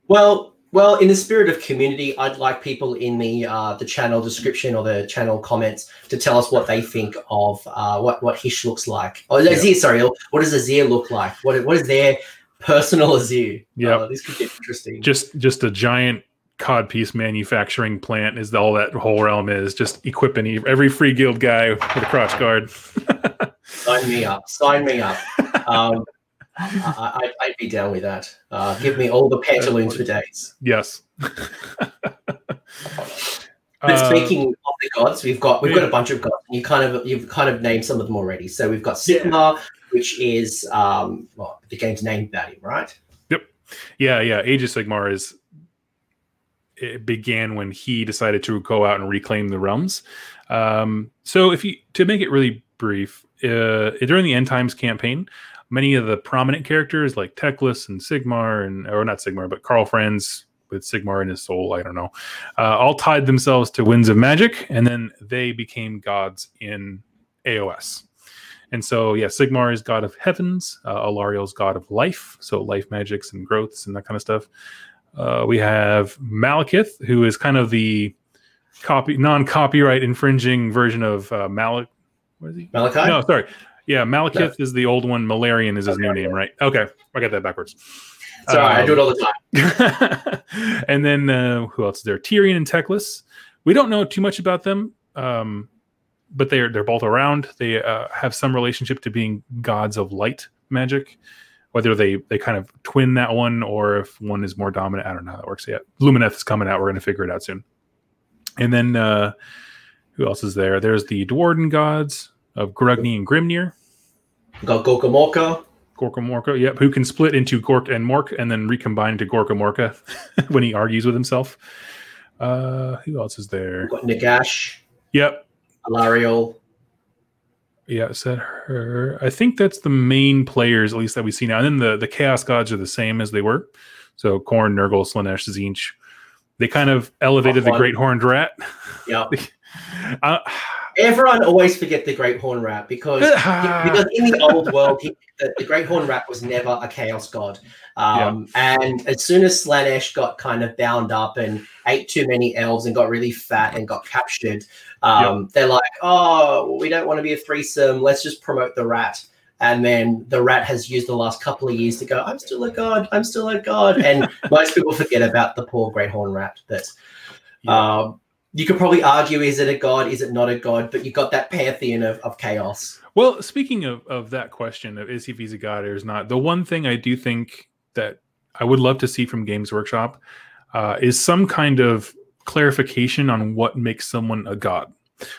Well, Well, in the spirit of community, I'd like people in the uh, the channel description or the channel comments to tell us what they think of uh, what what Hysh looks like. Or Yeah. Azyr, sorry, what does Azyr look like? What what is their personal Azyr? Yep. Uh, this could get interesting. Just just a giant cod piece manufacturing plant is all that whole realm is. Just equipping every free guild guy with a crotch guard. Sign me up. Sign me up. Um, I, I'd be down with that. Uh, give me all the pantaloons for days. yes. But Uh, speaking of the gods, we've got we've got a bunch of gods. You kind of you've kind of named some of them already. So we've got Sigmar, which is um, well, the game's about him, right? Yeah, yeah. Age of Sigmar is it began when he decided to go out and reclaim the realms. Um, so, if you to make it really brief, uh, during the End Times campaign, many of the prominent characters like Teclis and Sigmar, and or not Sigmar, but Karl Franz with Sigmar in his soul, I don't know, uh, all tied themselves to Winds of Magic, and then they became gods in AOS. And so, yeah, Sigmar is god of heavens. Uh, Alarielle's god of life, so life magics and growths and that kind of stuff. Uh, we have Malekith, who is kind of the copy non-copyright infringing version of uh, Malek. What is he? Malachi. No, sorry. Yeah, Malekith is the old one. Malerion is his new name, right? Okay, I got that backwards. Sorry, I Um, do it all the time. and then uh, who else is there? Tyrion and Teclis. We don't know too much about them, um, but they're they're both around. They uh, have some relationship to being gods of light magic. Whether they they kind of twin that one or if one is more dominant, I don't know how that works yet. Lumineth is coming out. We're going to figure it out soon. And then uh, who else is there? There's the Duardin gods of Grugni and Grimnir. Got Gorkamorka. Gorka Morka, yep, who can split into Gork and Mork and then recombine into Gorka Morka when he argues with himself. Uh, who else is there? Got Nagash, Yep, Alarielle. yeah, is that her? I think that's the main players, at least that we see now. And then the the Chaos Gods are the same as they were. So Khorne, Nurgle, Slaanesh, Tzeentch. They kind of elevated the Great Horned Rat. Yeah. Uh, Everyone always forget the Great Horn Rat because because in the old world, he, the, the Great Horn Rat was never a chaos god. Um, And as soon as Slaanesh got kind of bound up and ate too many elves and got really fat and got captured, um, they're like, oh, we don't want to be a threesome. Let's just promote the rat. And then the rat has used the last couple of years to go, I'm still a god. I'm still a god. And most people forget about the poor Great Horn Rat. that. Um, you could probably argue, is it a god? Is it not a god? But you've got that pantheon of, of chaos. Well, speaking of, of that question of is he if he's a god or is not, the one thing I do think that I would love to see from Games Workshop uh, is some kind of clarification on what makes someone a god,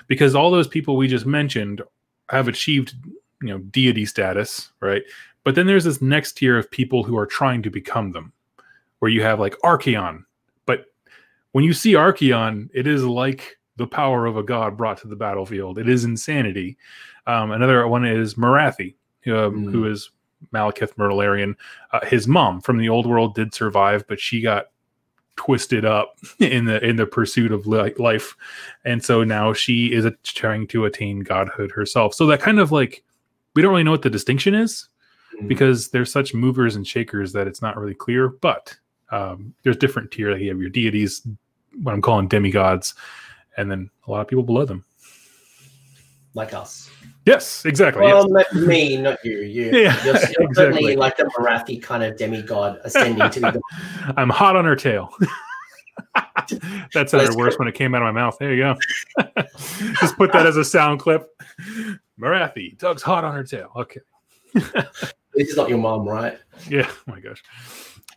because all those people we just mentioned have achieved, you know, deity status, right? But then there's this next tier of people who are trying to become them, where you have like Archaon, but when you see Archaon, it is like the power of a god brought to the battlefield. It is insanity. Um, another one is Morathi, um, Mm. who is Malekith Malerion. Uh, his mom from the old world did survive, but she got twisted up in the in the pursuit of li- life, and so now she is a, trying to attain godhood herself. So that kind of like we don't really know what the distinction is Mm. because there's such movers and shakers that it's not really clear. But um, there's different tier. Like you have your deities, what I'm calling demigods, and then a lot of people below them. like us. Yes, exactly. Well, yes. me, not you. You, Yeah, you're, you're exactly. certainly like the Morathi kind of demigod ascending to be I'm hot on her tail. that sounded worse when it came out of my mouth. There you go. Just put that as a sound clip. Morathi, Doug's hot on her tail. Okay. This is not your mom, right? Yeah. Oh my gosh.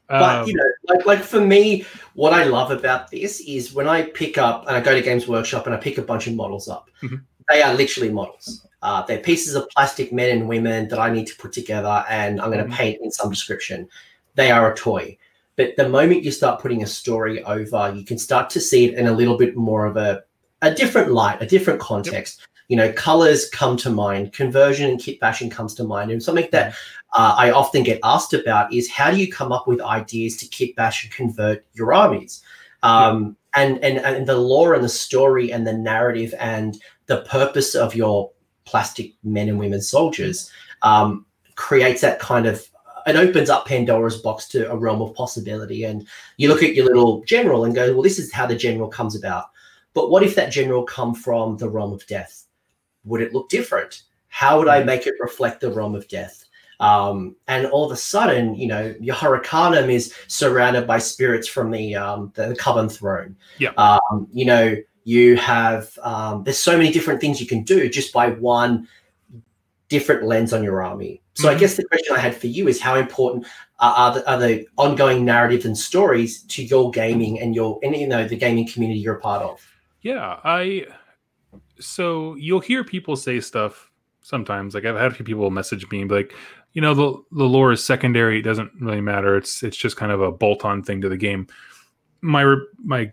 But Um, you know, like like for me, what I love about this is when I pick up and I go to Games Workshop and I pick a bunch of models up. Mhm. They are literally models. Uh, they're pieces of plastic men and women that I need to put together, and I'm going to Mhm. paint in some description. They are a toy. But the moment you start putting a story over, you can start to see it in a little bit more of a a different light, a different context. You know, colors come to mind, conversion and kit bashing comes to mind, and something that uh, I often get asked about is how do you come up with ideas to kit bash and convert your armies? Um, and, and and the lore and the story and the narrative and the purpose of your plastic men and women soldiers um, creates that kind of it opens up Pandora's box to a realm of possibility. And you look at your little general and go, well, this is how the general comes about. But what if that general come from the realm of death? Would it look different? How would I make it reflect the realm of death? Um, and all of a sudden, you know, your Hurricanum is surrounded by spirits from the um, the Coven throne. Yeah. Um, you know, you have um, there's so many different things you can do just by one different lens on your army. So mm-hmm. I guess the question I had for you is how important are, the, are the ongoing narratives and stories to your gaming and your and you know the gaming community you're a part of? Yeah, I so you'll hear people say stuff sometimes. Like I've had a few people message me like, you know, the the lore is secondary. It doesn't really matter. It's it's just kind of a bolt on thing to the game. My my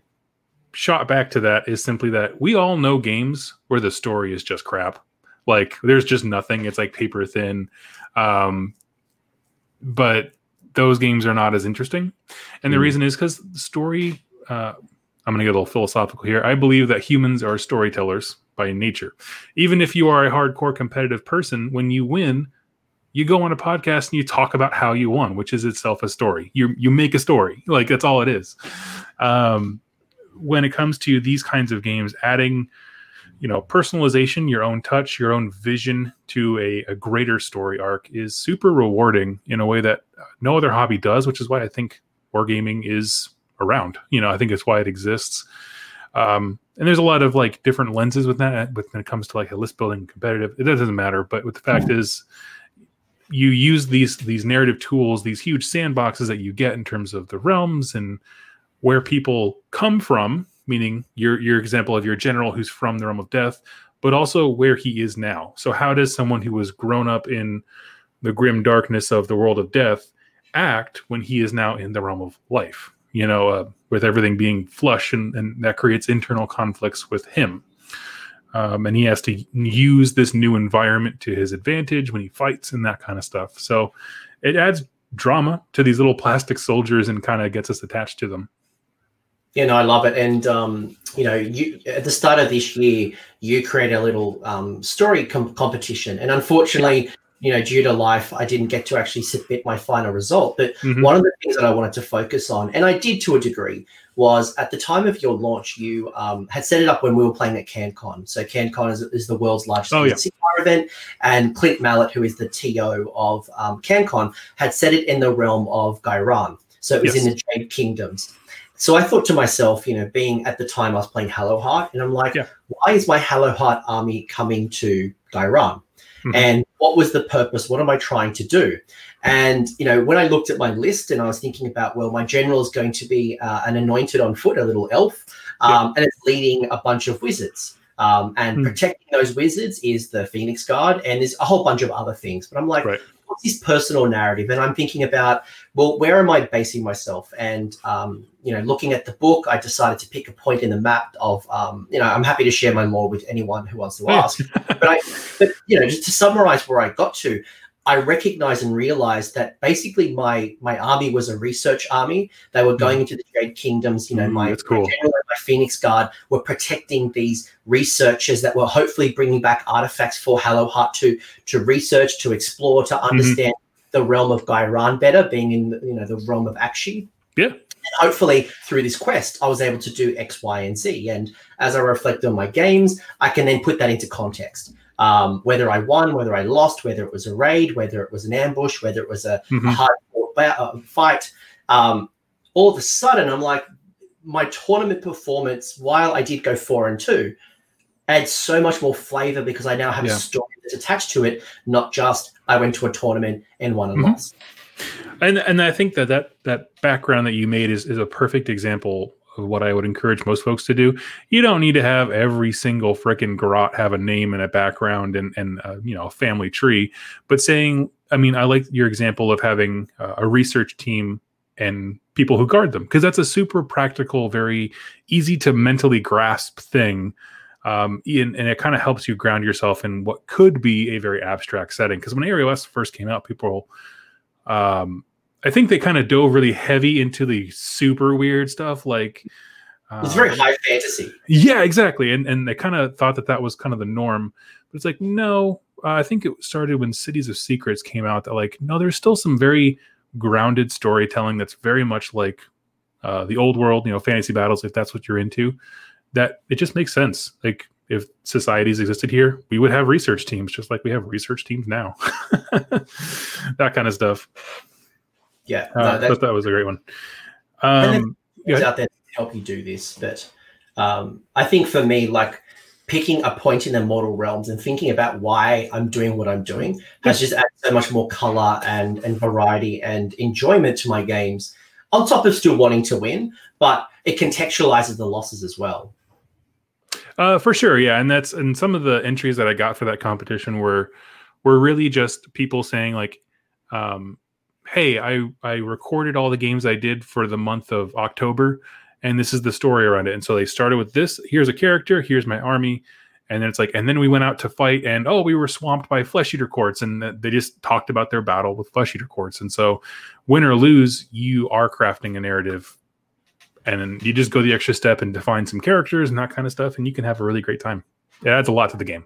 shot back to that is simply that we all know games where the story is just crap. Like there's just nothing. It's like paper thin. Um, but those games are not as interesting. And the mm. reason is because the story. Uh, I'm going to get a little philosophical here. I believe that humans are storytellers by nature. Even if you are a hardcore competitive person, when you win, you go on a podcast and you talk about how you won, which is itself a story. You you make a story, like that's all it is. Um, when it comes to these kinds of games, adding you know personalization, your own touch, your own vision to a, a greater story arc is super rewarding in a way that no other hobby does, which is why I think wargaming is around. You know, I think it's why it exists. Um, and there's a lot of like different lenses with that when it comes to like a list building competitive. It doesn't matter, but what the fact mm-hmm. is you use these these narrative tools, these huge sandboxes that you get in terms of the realms and where people come from, meaning your your example of your general who's from the realm of death, but also where he is now. So how does someone who was grown up in the grim darkness of the world of death act when he is now in the realm of life? You know, uh, with everything being flush, and, and that creates internal conflicts with him um, and he has to use this new environment to his advantage when he fights and that kind of stuff. So it adds drama to these little plastic soldiers and kind of gets us attached to them. Yeah, no, I love it. And um, you know, you at the start of this year, you created a little um, story com- competition, and unfortunately, you know, due to life, I didn't get to actually submit my final result. But mm-hmm. one of the things that I wanted to focus on, and I did to a degree, was at the time of your launch, you um, had set it up when we were playing at CanCon. So CanCon is, is the world's largest oh, yeah. event, and Clint Mallet, who is the TO of um, CanCon, had set it in the realm of Ghyran. So it was yes. in the Jade Kingdoms. So I thought to myself, you know, being at the time I was playing Halo Hallowheart, and I'm like, yeah. why is my Halo Hallowheart army coming to Ghyran? Mm-hmm. And what was the purpose? What am I trying to do? And you know, when I looked at my list and I was thinking about, well, my general is going to be uh, an anointed on foot, a little elf, um, and it's leading a bunch of wizards. Um, and mm. protecting those wizards is the Phoenix Guard, and there's a whole bunch of other things. But I'm like, right. What's this personal narrative? And I'm thinking about, well, where am I basing myself? And um, you know, looking at the book, I decided to pick a point in the map of, um, you know, I'm happy to share my lore with anyone who wants to ask. but I, but you know, just to summarize where I got to, I recognized and realized that basically my my army was a research army. They were going mm. into the Jade Kingdoms. You know, mm, my, cool. my general my Phoenix Guard were protecting these researchers that were hopefully bringing back artifacts for Hallowheart to to research, to explore, to mm-hmm. understand mm-hmm. the realm of Ghyran better, being in you know the realm of Aqshy. Yeah. Hopefully through this quest, I was able to do X, Y, and Z. And as I reflect on my games, I can then put that into context um, whether I won, whether I lost, whether it was a raid, whether it was an ambush, whether it was a, mm-hmm. a hard uh, fight. Um, all of a sudden, I'm like, my tournament performance, while I did go four and two, adds so much more flavor because I now have yeah. a story that's attached to it, not just I went to a tournament and won and mm-hmm. lost. And and I think that that that background that you made is is a perfect example of what I would encourage most folks to do. You don't need to have every single freaking garrote have a name and a background and and uh, you know a family tree, but saying, I mean, I like your example of having uh, a research team and people who guard them because that's a super practical, very easy to mentally grasp thing. Um, and, and it kind of helps you ground yourself in what could be a very abstract setting. Because when AOS first came out, people um, I think they kind of dove really heavy into the super weird stuff, like it's very um, high fantasy. Yeah, exactly, and and they kind of thought that that was kind of the norm, but it's like no, uh, I think it started when Cities of Secrets came out. That like, no, there's still some very grounded storytelling that's very much like uh, the old world, you know, fantasy battles. If that's what you're into, that it just makes sense. Like if societies existed here, we would have research teams just like we have research teams now. that kind of stuff. Yeah, uh, no, that was a great one. Um, yeah. out there to help you do this, but um, I think for me, like picking a point in the mortal realms and thinking about why I'm doing what I'm doing has just added so much more color and and variety and enjoyment to my games. On top of still wanting to win, but it contextualizes the losses as well. Uh, for sure, yeah, and that's and some of the entries that I got for that competition were were really just people saying like, um, "Hey, I I recorded all the games I did for the month of October, and this is the story around it." And so they started with this. Here's a character. Here's my army. And then it's like, and then we went out to fight, and oh, we were swamped by flesh eater courts, and they just talked about their battle with flesh eater courts. And so, win or lose, you are crafting a narrative and then you just go the extra step and define some characters and that kind of stuff, and you can have a really great time. It adds a lot to the game.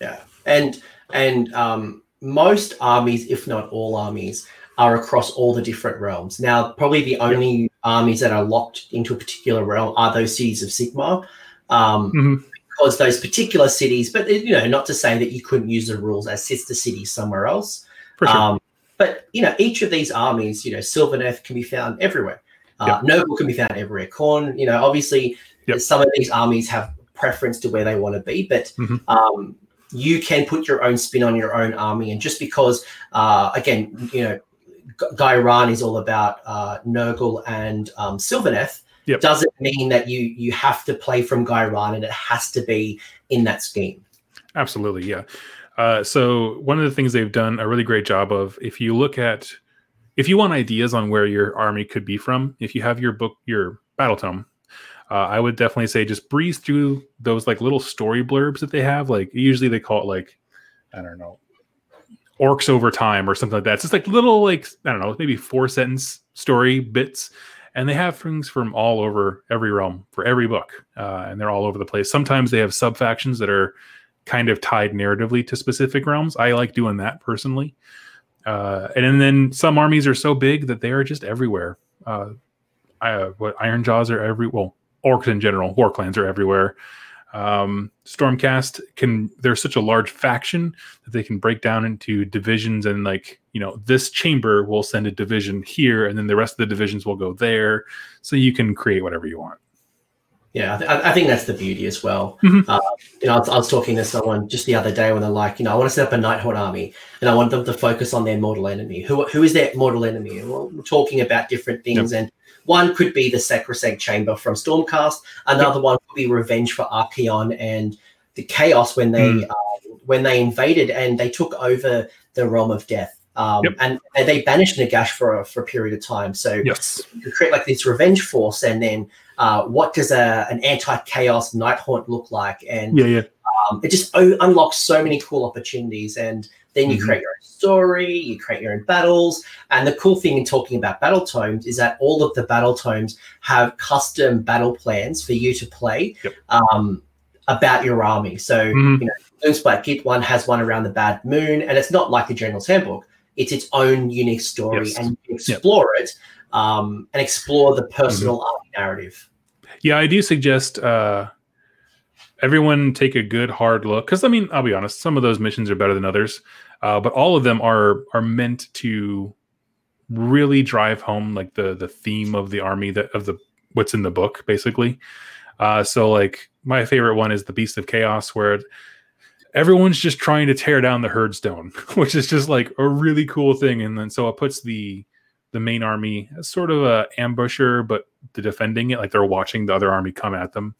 Yeah, and and um, most armies, if not all armies, are across all the different realms. Now, probably the only armies that are locked into a particular realm are those cities of Sigmar, Um, mm-hmm. Because those particular cities, but you know, not to say that you couldn't use the rules as sister cities somewhere else. For sure. Um, but you know, each of these armies, you know, Sylvaneth can be found everywhere. Uh, yep. Nurgle can be found everywhere. Khorne, you know, obviously yep. some of these armies have preference to where they want to be, but mm-hmm. um, you can put your own spin on your own army. And just because, uh, again, you know, Ghyran is all about uh, Nurgle and um, Sylvaneth, yep. doesn't mean that you you have to play from Ghyran and it has to be in that scheme. Absolutely, yeah. Uh, so one of the things they've done a really great job of, if you look at if you want ideas on where your army could be from, if you have your book, your battle tome, uh, I would definitely say just breeze through those like little story blurbs that they have. Like usually they call it like, I don't know, orcs over time or something like that. It's just like little like I don't know, maybe four sentence story bits, and they have things from all over every realm for every book, uh, and they're all over the place. Sometimes they have sub factions that are kind of tied narratively to specific realms. I like doing that personally. Uh, and then some armies are so big that they are just everywhere. Uh, I, what Ironjawz are every well, orcs in general, war clans are everywhere. Um, Stormcast can they're such a large faction that they can break down into divisions and like you know this chamber will send a division here and then the rest of the divisions will go there, so you can create whatever you want. Yeah, I, th- I, think that's the beauty as well. Mm-hmm. Uh, you know, I was, I was, talking to someone just the other day when they're like, you know, I want to set up a Nighthaunt army, and I want them to focus on their mortal enemy. Who who is their mortal enemy? And we're talking about different things, yep. and one could be the Sacrosanct Chamber from Stormcast. Another yep. one could be Revenge for Archaon and the Chaos when they mm. uh, when they invaded and they took over the realm of death. Um, yep. and, and, they banished Nagash for a, for a period of time. So yes. you create like this revenge force, and then uh, what does a, an anti-chaos Nighthaunt look like? And yeah, yeah. Um, it just o- unlocks so many cool opportunities. And then you mm-hmm. create your own story, you create your own battles. And the cool thing in talking about battle tomes is that all of the battle tomes have custom battle plans for you to play yep. um, about your army. So, mm-hmm. you know, Gloomspite Git one has one around the bad moon, and it's not like the General's Handbook. It's its own unique story, yes. and you can explore yep. it um, and explore the personal mm-hmm. narrative. Yeah, I do suggest uh, everyone take a good hard look because I mean, I'll be honest, some of those missions are better than others, uh, but all of them are are meant to really drive home like the the theme of the army that of the what's in the book basically. Uh, so like my favorite one is the Beast of Chaos where everyone's just trying to tear down the herdstone, which is just like a really cool thing. And then so it puts the the main army as sort of a ambusher, but the defending it like they're watching the other army come at them.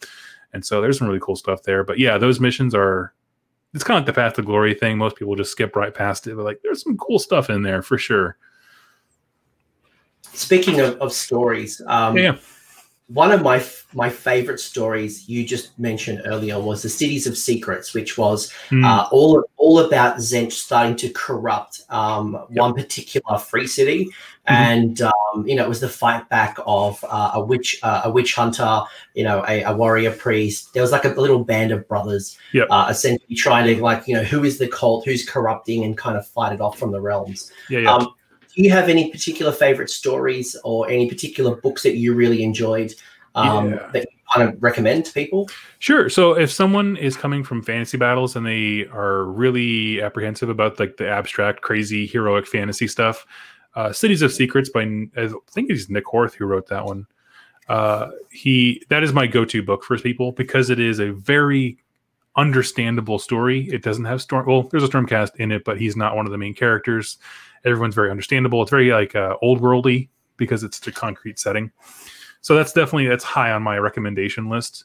And so there's some really cool stuff there. But yeah, those missions are it's kind of like the path to glory thing. Most people just skip right past it, but like there's some cool stuff in there for sure. Speaking of, of stories, um, yeah. One of my my favorite stories you just mentioned earlier was the Cities of Secrets, which was mm. uh, all all about Tzeentch starting to corrupt um, yep. one particular free city, mm-hmm. and um, you know it was the fight back of uh, a witch uh, a witch hunter, you know a, a, warrior priest. There was like a little band of brothers, yep. Uh, essentially trying to like you know who is the cult, who's corrupting, and kind of fight it off from the realms. Yeah, yeah. Um, do you have any particular favorite stories or any particular books that you really enjoyed um, yeah. that you kind of recommend to people? Sure. So if someone is coming from fantasy battles and they are really apprehensive about like the abstract, crazy, heroic fantasy stuff, uh, Cities of Secrets by I think it's Nick Horth who wrote that one. Uh, he that is my go-to book for people because it is a very understandable story. It doesn't have storm. Well, there's a stormcast in it, but he's not one of the main characters everyone's very understandable. It's very like uh, old worldy because it's a concrete setting. So that's definitely that's high on my recommendation list.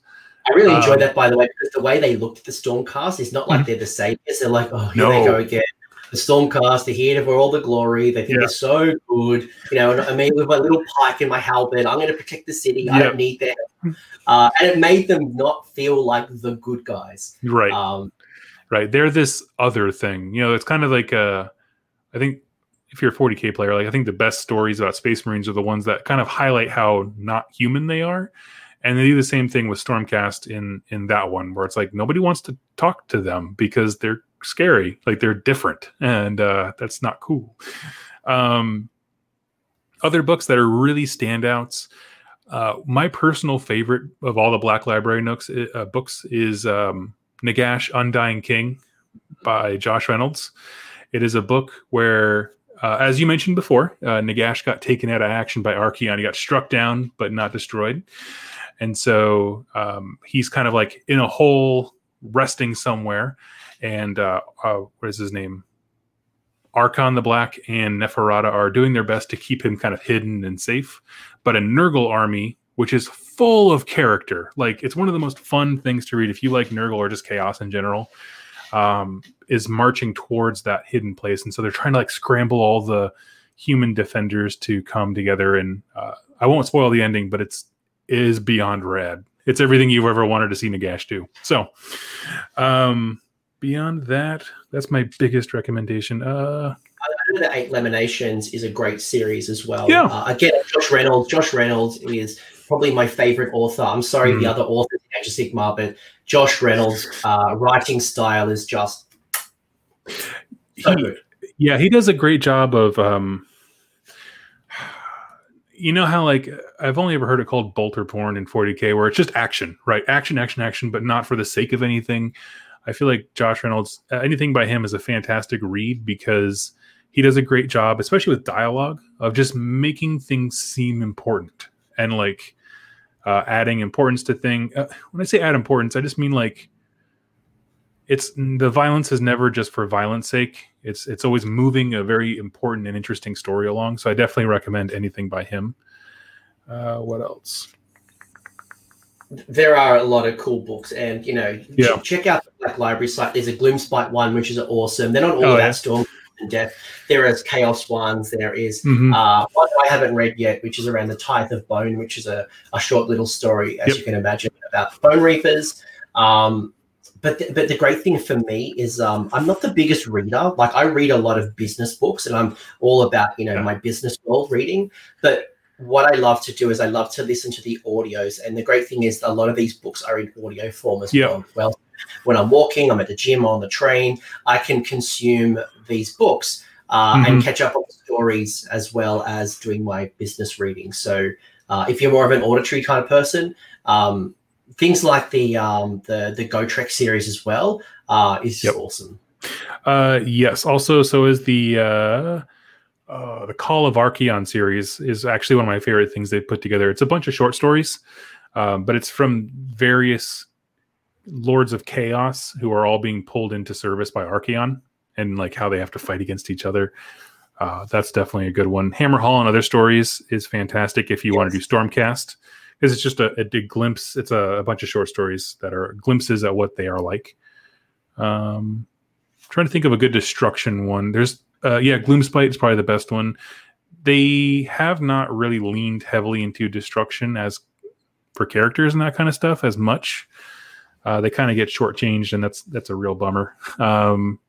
I really enjoyed um, that, by the way, because the way they looked at the Stormcast is not like mm-hmm. they're the saviors. They're like, oh, here no. they go again. The Stormcast, they're here for all the glory. They think yeah. they're so good. You know, I mean, with my little pike and my halberd, I'm going to protect the city. I don't need them. Uh, and it made them not feel like the good guys. Right. Um, right. They're this other thing. You know, it's kind of like, uh, I think if you're a 40k player, like I think the best stories about Space Marines are the ones that kind of highlight how not human they are. And they do the same thing with Stormcast in in that one, where it's like nobody wants to talk to them because they're scary, like they're different, and uh, that's not cool. Um, other books that are really standouts. Uh, my personal favorite of all the Black Library Nooks uh, books is um, Nagash Undying King by Josh Reynolds. It is a book where uh, as you mentioned before, uh, Nagash got taken out of action by Archaon. He got struck down, but not destroyed. And so um, he's kind of like in a hole, resting somewhere. And uh, uh, what is his name? Arkhan the Black and Neferata are doing their best to keep him kind of hidden and safe. But a Nurgle army, which is full of character, like it's one of the most fun things to read if you like Nurgle or just chaos in general um, is marching towards that hidden place, and so they're trying to like scramble all the human defenders to come together. And uh, I won't spoil the ending, but it's is beyond rad. It's everything you've ever wanted to see Nagash do. So, um, beyond that, that's my biggest recommendation. Uh, I know that Eight Lamentations is a great series as well. Yeah. Uh, again, Josh Reynolds. Josh Reynolds is probably my favorite author. I'm sorry, mm. the other authors in Age of Sigmar, but Josh Reynolds' uh, writing style is just so he, Yeah, he does a great job of. Um, you know how like I've only ever heard it called bolter porn in 40k, where it's just action, right? Action, action, action, but not for the sake of anything. I feel like Josh Reynolds, uh, anything by him is a fantastic read because he does a great job, especially with dialogue, of just making things seem important and like uh, adding importance to thing. Uh, when I say add importance, I just mean like it's the violence is never just for violence sake. It's it's always moving a very important and interesting story along. So I definitely recommend anything by him. Uh, what else? There are a lot of cool books, and you know, yeah. check out the Black Library site. There's a Gloomspite one, which is awesome. They're not all oh, about yeah. storm and death. There is chaos ones. There is, mm-hmm. uh, one I haven't read yet, which is around the Tithe of Bone, which is a, a short little story, as yep. you can imagine, about Bone Reapers. Um, but the, but the great thing for me is um, I'm not the biggest reader. Like I read a lot of business books, and I'm all about you know yeah. my business world reading. But what I love to do is I love to listen to the audios, and the great thing is a lot of these books are in audio form as well. Well, when I'm walking, I'm at the gym, on the train, I can consume these books uh, mm-hmm. and catch up on stories as well as doing my business reading. So uh, if you're more of an auditory kind of person, um, things like the um, the the Gotrek series as well uh, is yep. awesome. Uh, yes. Also, so is the uh, uh, the Call of Archaon series is actually one of my favorite things they put together. It's a bunch of short stories, um, but it's from various lords of chaos who are all being pulled into service by Archaon and like how they have to fight against each other. Uh, that's definitely a good one. Hammerhal and other stories is fantastic if you yes. want to do Stormcast because it's just a, a glimpse. It's a, a, bunch of short stories that are glimpses at what they are like. Um, trying to think of a good destruction one. There's uh, yeah, Gloomspite is probably the best one. They have not really leaned heavily into destruction as for characters and that kind of stuff as much. Uh, they kind of get shortchanged, and that's that's a real bummer. Um,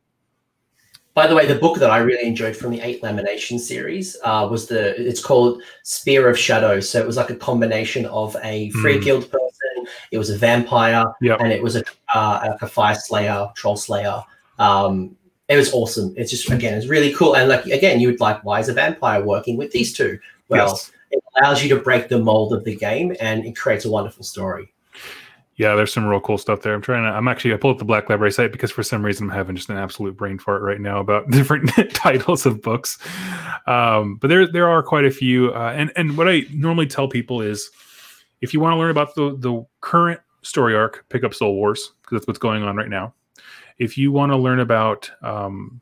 by the way, the book that I really enjoyed from the Eight Lamentation series uh, was the. It's called Spear of Shadows. So it was like a combination of a free mm. guild person. It was a vampire, yep. and it was a uh, like a fire slayer, troll slayer. Um, it was awesome. It's just again, it's really cool. And like again, you would like, why is a vampire working with these two? Well, yes. it allows you to break the mold of the game, and it creates a wonderful story. Yeah, there's some real cool stuff there. I'm trying to. I'm actually. I pulled up the Black Library site because for some reason I'm having just an absolute brain fart right now about different titles of books. Um, but there there are quite a few. Uh, and and what I normally tell people is, if you want to learn about the the current story arc, pick up Soul Wars because that's what's going on right now. If you want to learn about um,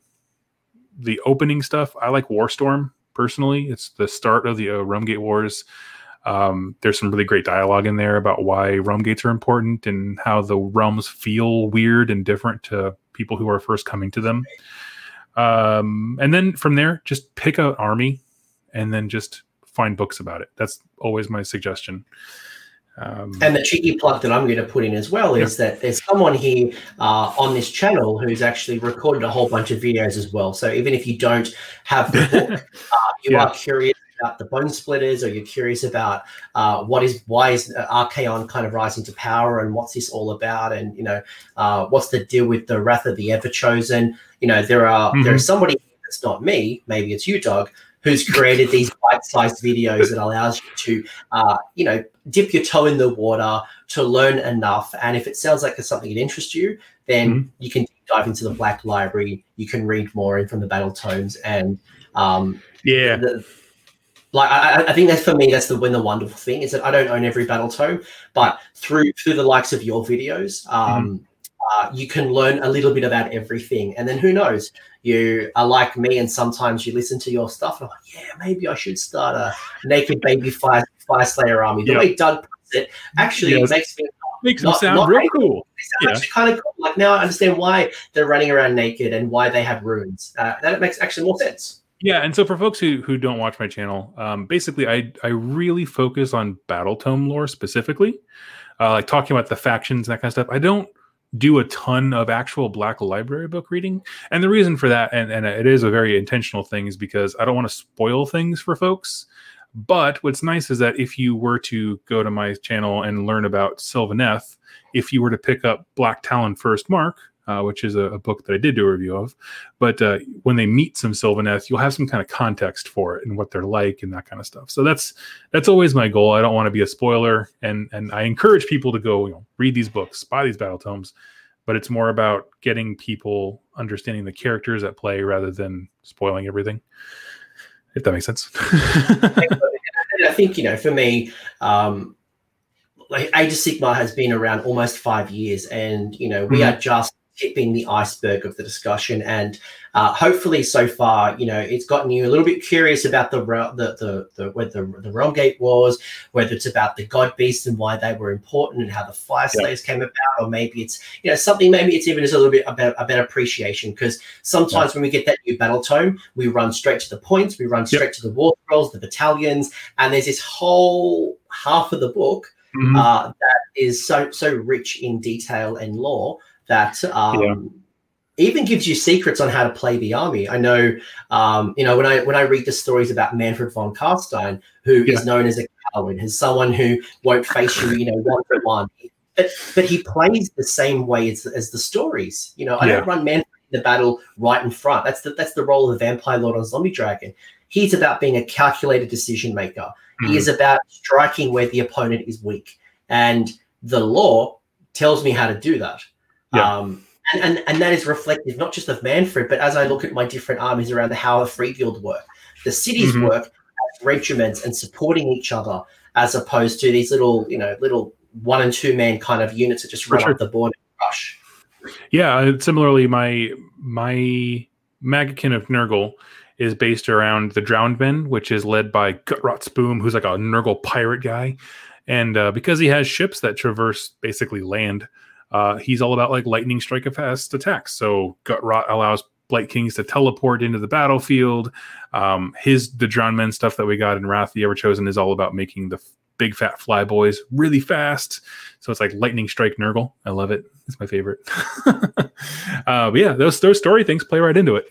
the opening stuff, I like Warstorm personally. It's the start of the uh, Realmgate Wars. Um, there's some really great dialogue in there about why realm gates are important and how the realms feel weird and different to people who are first coming to them. Um, and then from there, just pick an army and then just find books about it. That's always my suggestion. Um, and the cheeky plug that I'm going to put in as well is yeah. that there's someone here uh, on this channel who's actually recorded a whole bunch of videos as well. So even if you don't have the book, uh, you yeah. are curious about the bone splitters? Or you're curious about uh, what is why is Archaon kind of rising to power and what's this all about? And you know uh, what's the deal with the wrath of the ever chosen you know there are mm-hmm. there's somebody that's not me maybe it's you Doug who's created these bite-sized videos that allows you to uh, you know dip your toe in the water to learn enough. And if it sounds like it's something that interests you then mm-hmm. you can dive into the black library. You can read more in from the battle tomes and um, yeah. the, like I, I, think that's for me that's the when the wonderful thing is that I don't own every battle tome, but through through the likes of your videos, um, mm. uh, you can learn a little bit about everything, and then who knows, you are like me, and sometimes you listen to your stuff and I'm like, yeah, maybe I should start a naked baby fire fire slayer army. The yep. way Doug puts it actually yes. makes me makes not, them sound real cool. Yeah. kind of cool. Like now I understand why they're running around naked and why they have runes. Uh, that makes actually more sense. Yeah, and so for folks who who don't watch my channel, um, basically I I really focus on battle tome lore specifically, uh, like talking about the factions and that kind of stuff. I don't do a ton of actual Black Library book reading, and the reason for that, and and it is a very intentional thing, is because I don't want to spoil things for folks. But what's nice is that if you were to go to my channel and learn about Sylvaneth, if you were to pick up Black Talon First Mark, uh, which is a, a, book that I did do a review of. But uh, when they meet some Sylvaneth, you'll have some kind of context for it and what they're like and that kind of stuff. So that's that's always my goal. I don't want to be a spoiler, and and I encourage people to go you know, read these books, buy these battle tomes. But it's more about getting people understanding the characters at play rather than spoiling everything. If that makes sense. I think you know, for me, um, like Age of Sigmar has been around almost five years, and you know, we mm-hmm. are just tipping the iceberg of the discussion. And uh, hopefully, so far, you know, it's gotten you a little bit curious about the the the, the whether the, the Realm Gate Wars, whether it's about the God Beast and why they were important and how the Fire Slayers yeah. came about, or maybe it's you know something. Maybe it's even just a little bit about a better appreciation because sometimes yeah. when we get that new battle tome, we run straight to the points, we run straight yep. to the war scrolls, the battalions, and there's this whole half of the book. Mm-hmm. Uh, that is so so rich in detail and lore that um, yeah. even gives you secrets on how to play the army. I know, um, you know, when I when I read the stories about Mannfred von Carstein, who yeah. is known as a coward, as someone who won't face you, you know, one for one. But, but he plays the same way as, as the stories. You know, I yeah. don't run Mannfred in the battle right in front. That's the that's the role of the vampire lord on Zombie Dragon. He's about being a calculated decision maker. Mm-hmm. He is about striking where the opponent is weak. And the law tells me how to do that. Yeah. Um, and, and, and that is reflective not just of Mannfred, but as I look at my different armies around the how the Free Guild work, the cities mm-hmm. work as regiments and supporting each other, as opposed to these little, you know, little one and two man kind of units that just run sure. up the board and rush. Yeah, similarly, my my Maggotkin of Nurgle is based around the Drowned Men, which is led by Gutrot Spume, who's like a Nurgle pirate guy. And uh, because he has ships that traverse basically land, uh, he's all about like lightning strike fast attacks. So Gutrot allows Blight Kings to teleport into the battlefield. Um, his the Drown Men stuff that we got in Wrath the Ever Chosen is all about making the big fat fly boys, really fast. So it's like lightning strike Nurgle. I love it. It's my favorite. uh, but yeah, those those story things play right into it.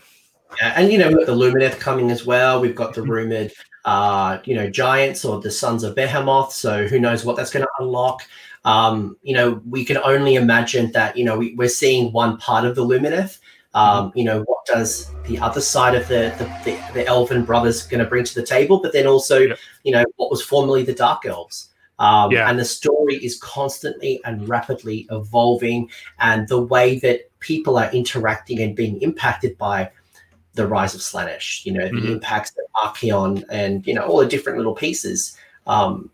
Yeah, and you know, we've got the Lumineth coming as well. We've got the rumored, uh, you know, giants or the sons of Behemoth. So who knows what that's going to unlock? Um, you know, we can only imagine that. You know, we, are seeing one part of the Lumineth. Um, mm-hmm. you know, what does the other side of the the, the, the Elven brothers going to bring to the table? But then also, yep. you know, what was formerly the Dark Elves. Um, yeah. And the story is constantly and rapidly evolving, and the way that people are interacting and being impacted by the rise of Slaanesh, you know, the mm-hmm. impacts of Archaon and, you know, all the different little pieces. Um,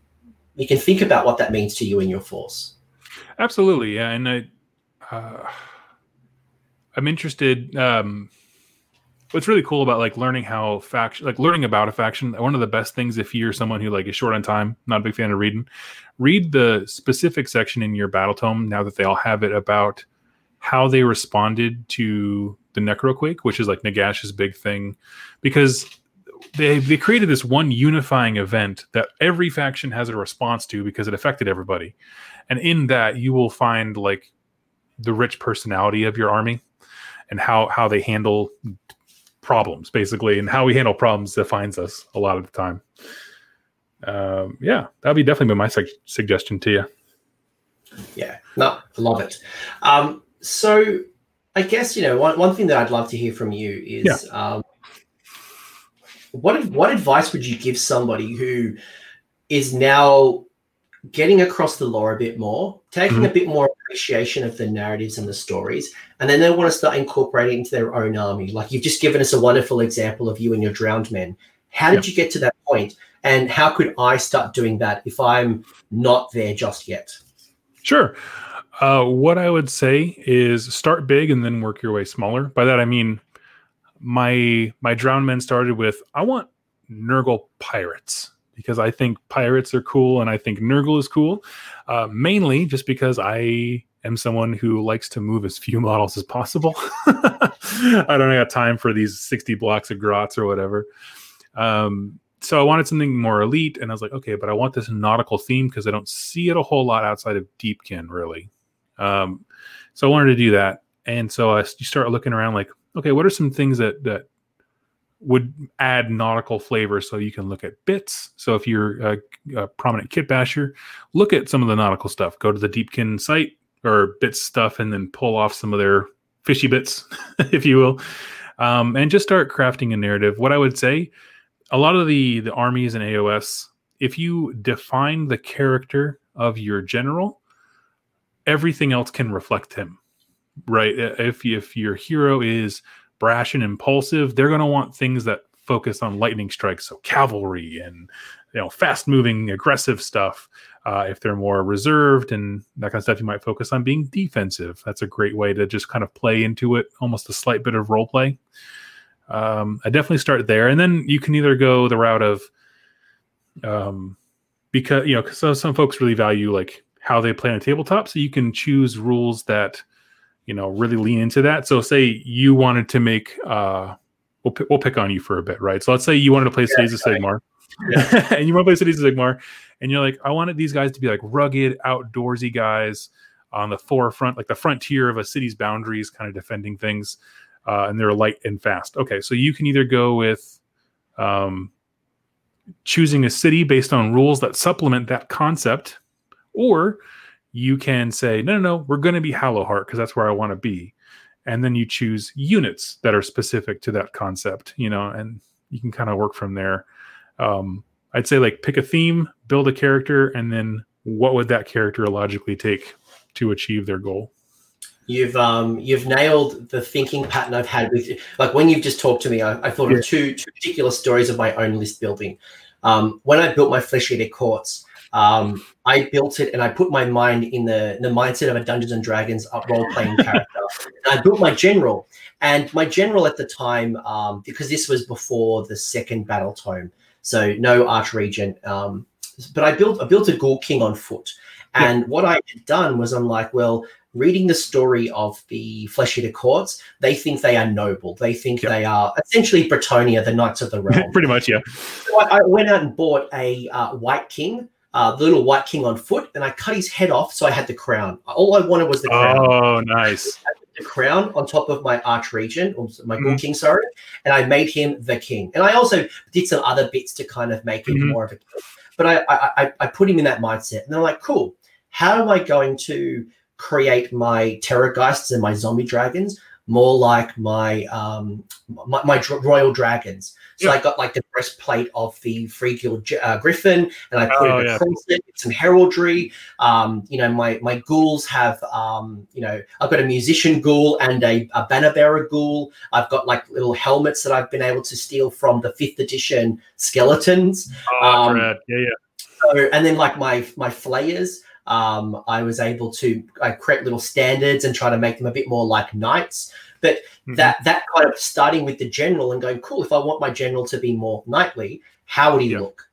you can think about what that means to you and your force. Absolutely. Yeah. And I, uh, I'm interested. Um, what's really cool about like learning how faction, like learning about a faction, one of the best things if you're someone who like is short on time, not a big fan of reading, read the specific section in your battle tome now that they all have it about how they responded to the Necroquake, which is like Nagash's big thing, because they they created this one unifying event that every faction has a response to because it affected everybody, and in that you will find like the rich personality of your army and how how they handle problems basically and how we handle problems defines us a lot of the time. Um, yeah that'd be definitely my su- suggestion to you. Yeah no I love it. Um, so I guess you know one, one thing that I'd love to hear from you is yeah. um, what what advice would you give somebody who is now getting across the lore a bit more, taking mm-hmm. a bit more appreciation of the narratives and the stories, and then they want to start incorporating into their own army. Like you've just given us a wonderful example of you and your drowned men. How did you get to that point, and how could I start doing that if I'm not there just yet? Sure. Uh, what I would say is start big and then work your way smaller. By that I mean my my drowned men started with I want Nurgle pirates because I think pirates are cool and I think Nurgle is cool. Uh, mainly just because I am someone who likes to move as few models as possible. I don't have time for these 60 blocks of grots or whatever. Um, so I wanted something more elite, and I was like, okay, but I want this nautical theme because I don't see it a whole lot outside of Deepkin, really. Um, so I wanted to do that, and so I, you start looking around, like, okay, what are some things that that would add nautical flavor? So you can look at bits. So if you're a, a prominent kit basher, look at some of the nautical stuff. Go to the Deepkin site or bits stuff, and then pull off some of their fishy bits, if you will, um, and just start crafting a narrative. What I would say, a lot of the the armies and AOS, if you define the character of your general everything else can reflect him right if if your hero is brash and impulsive they're going to want things that focus on lightning strikes so cavalry and you know fast moving aggressive stuff uh, if they're more reserved and that kind of stuff you might focus on being defensive that's a great way to just kind of play into it almost a slight bit of role play um, i definitely start there and then you can either go the route of um, because you know so some folks really value like how they play on a tabletop. So you can choose rules that you know really lean into that. So say you wanted to make uh, we'll p- we'll pick on you for a bit, right? So let's say you wanted to play yeah, Cities of Sigmar, yeah. and you want to play Cities of Sigmar, and you're like, I wanted these guys to be like rugged, outdoorsy guys on the forefront, like the frontier of a city's boundaries, kind of defending things, uh, and they're light and fast. Okay, so you can either go with um, choosing a city based on rules that supplement that concept or you can say, no, no, no, we're going to be Hallowheart because that's where I want to be. And then you choose units that are specific to that concept, you know, and you can kind of work from there. Um, I'd say like pick a theme, build a character, and then what would that character logically take to achieve their goal? You've um you've nailed the thinking pattern I've had with you. like when you've just talked to me, I, I thought yeah. of two two particular stories of my own list building. Um, when I built my Flesh Eater courts, um, I built it and I put my mind in the, the mindset of a Dungeons and Dragons role playing character. And I built my general. And my general at the time, um, because this was before the second battle tome, so no Archregent. Um, but I built I built a Ghoul King on foot. And yeah. what I had done was I'm like, well, reading the story of the Flesh Eater courts, they think they are noble. They think they are essentially Bretonnia, the Knights of the Realm. Pretty much, yeah. So I, I, went out and bought a uh, White King uh, the little white king on foot, and I cut his head off, so I had the crown. All I wanted was the crown. Oh, nice. The crown on top of my archregent, or my mm-hmm. king, sorry, and I made him the king. And I also did some other bits to kind of make it mm-hmm. more of a king. But I, I, I put him in that mindset, and I'm like, cool. How am I going to create my terrorgheists and my zombie dragons more like my um my, my royal dragons. So yeah. I got like the breastplate of the Free Guild uh, Griffin, and I put oh, it across yeah. it, some heraldry. Um, you know, my my ghouls have um, you know, I've got a musician ghoul and a, a banner bearer ghoul. I've got like little helmets that I've been able to steal from the fifth edition skeletons. Oh, um, yeah, yeah. So, and then like my my flayers. Um, I was able to I create little standards and try to make them a bit more like knights. But mm-hmm. that that kind of starting with the general and going, cool. If I want my general to be more knightly, how would he yeah. look?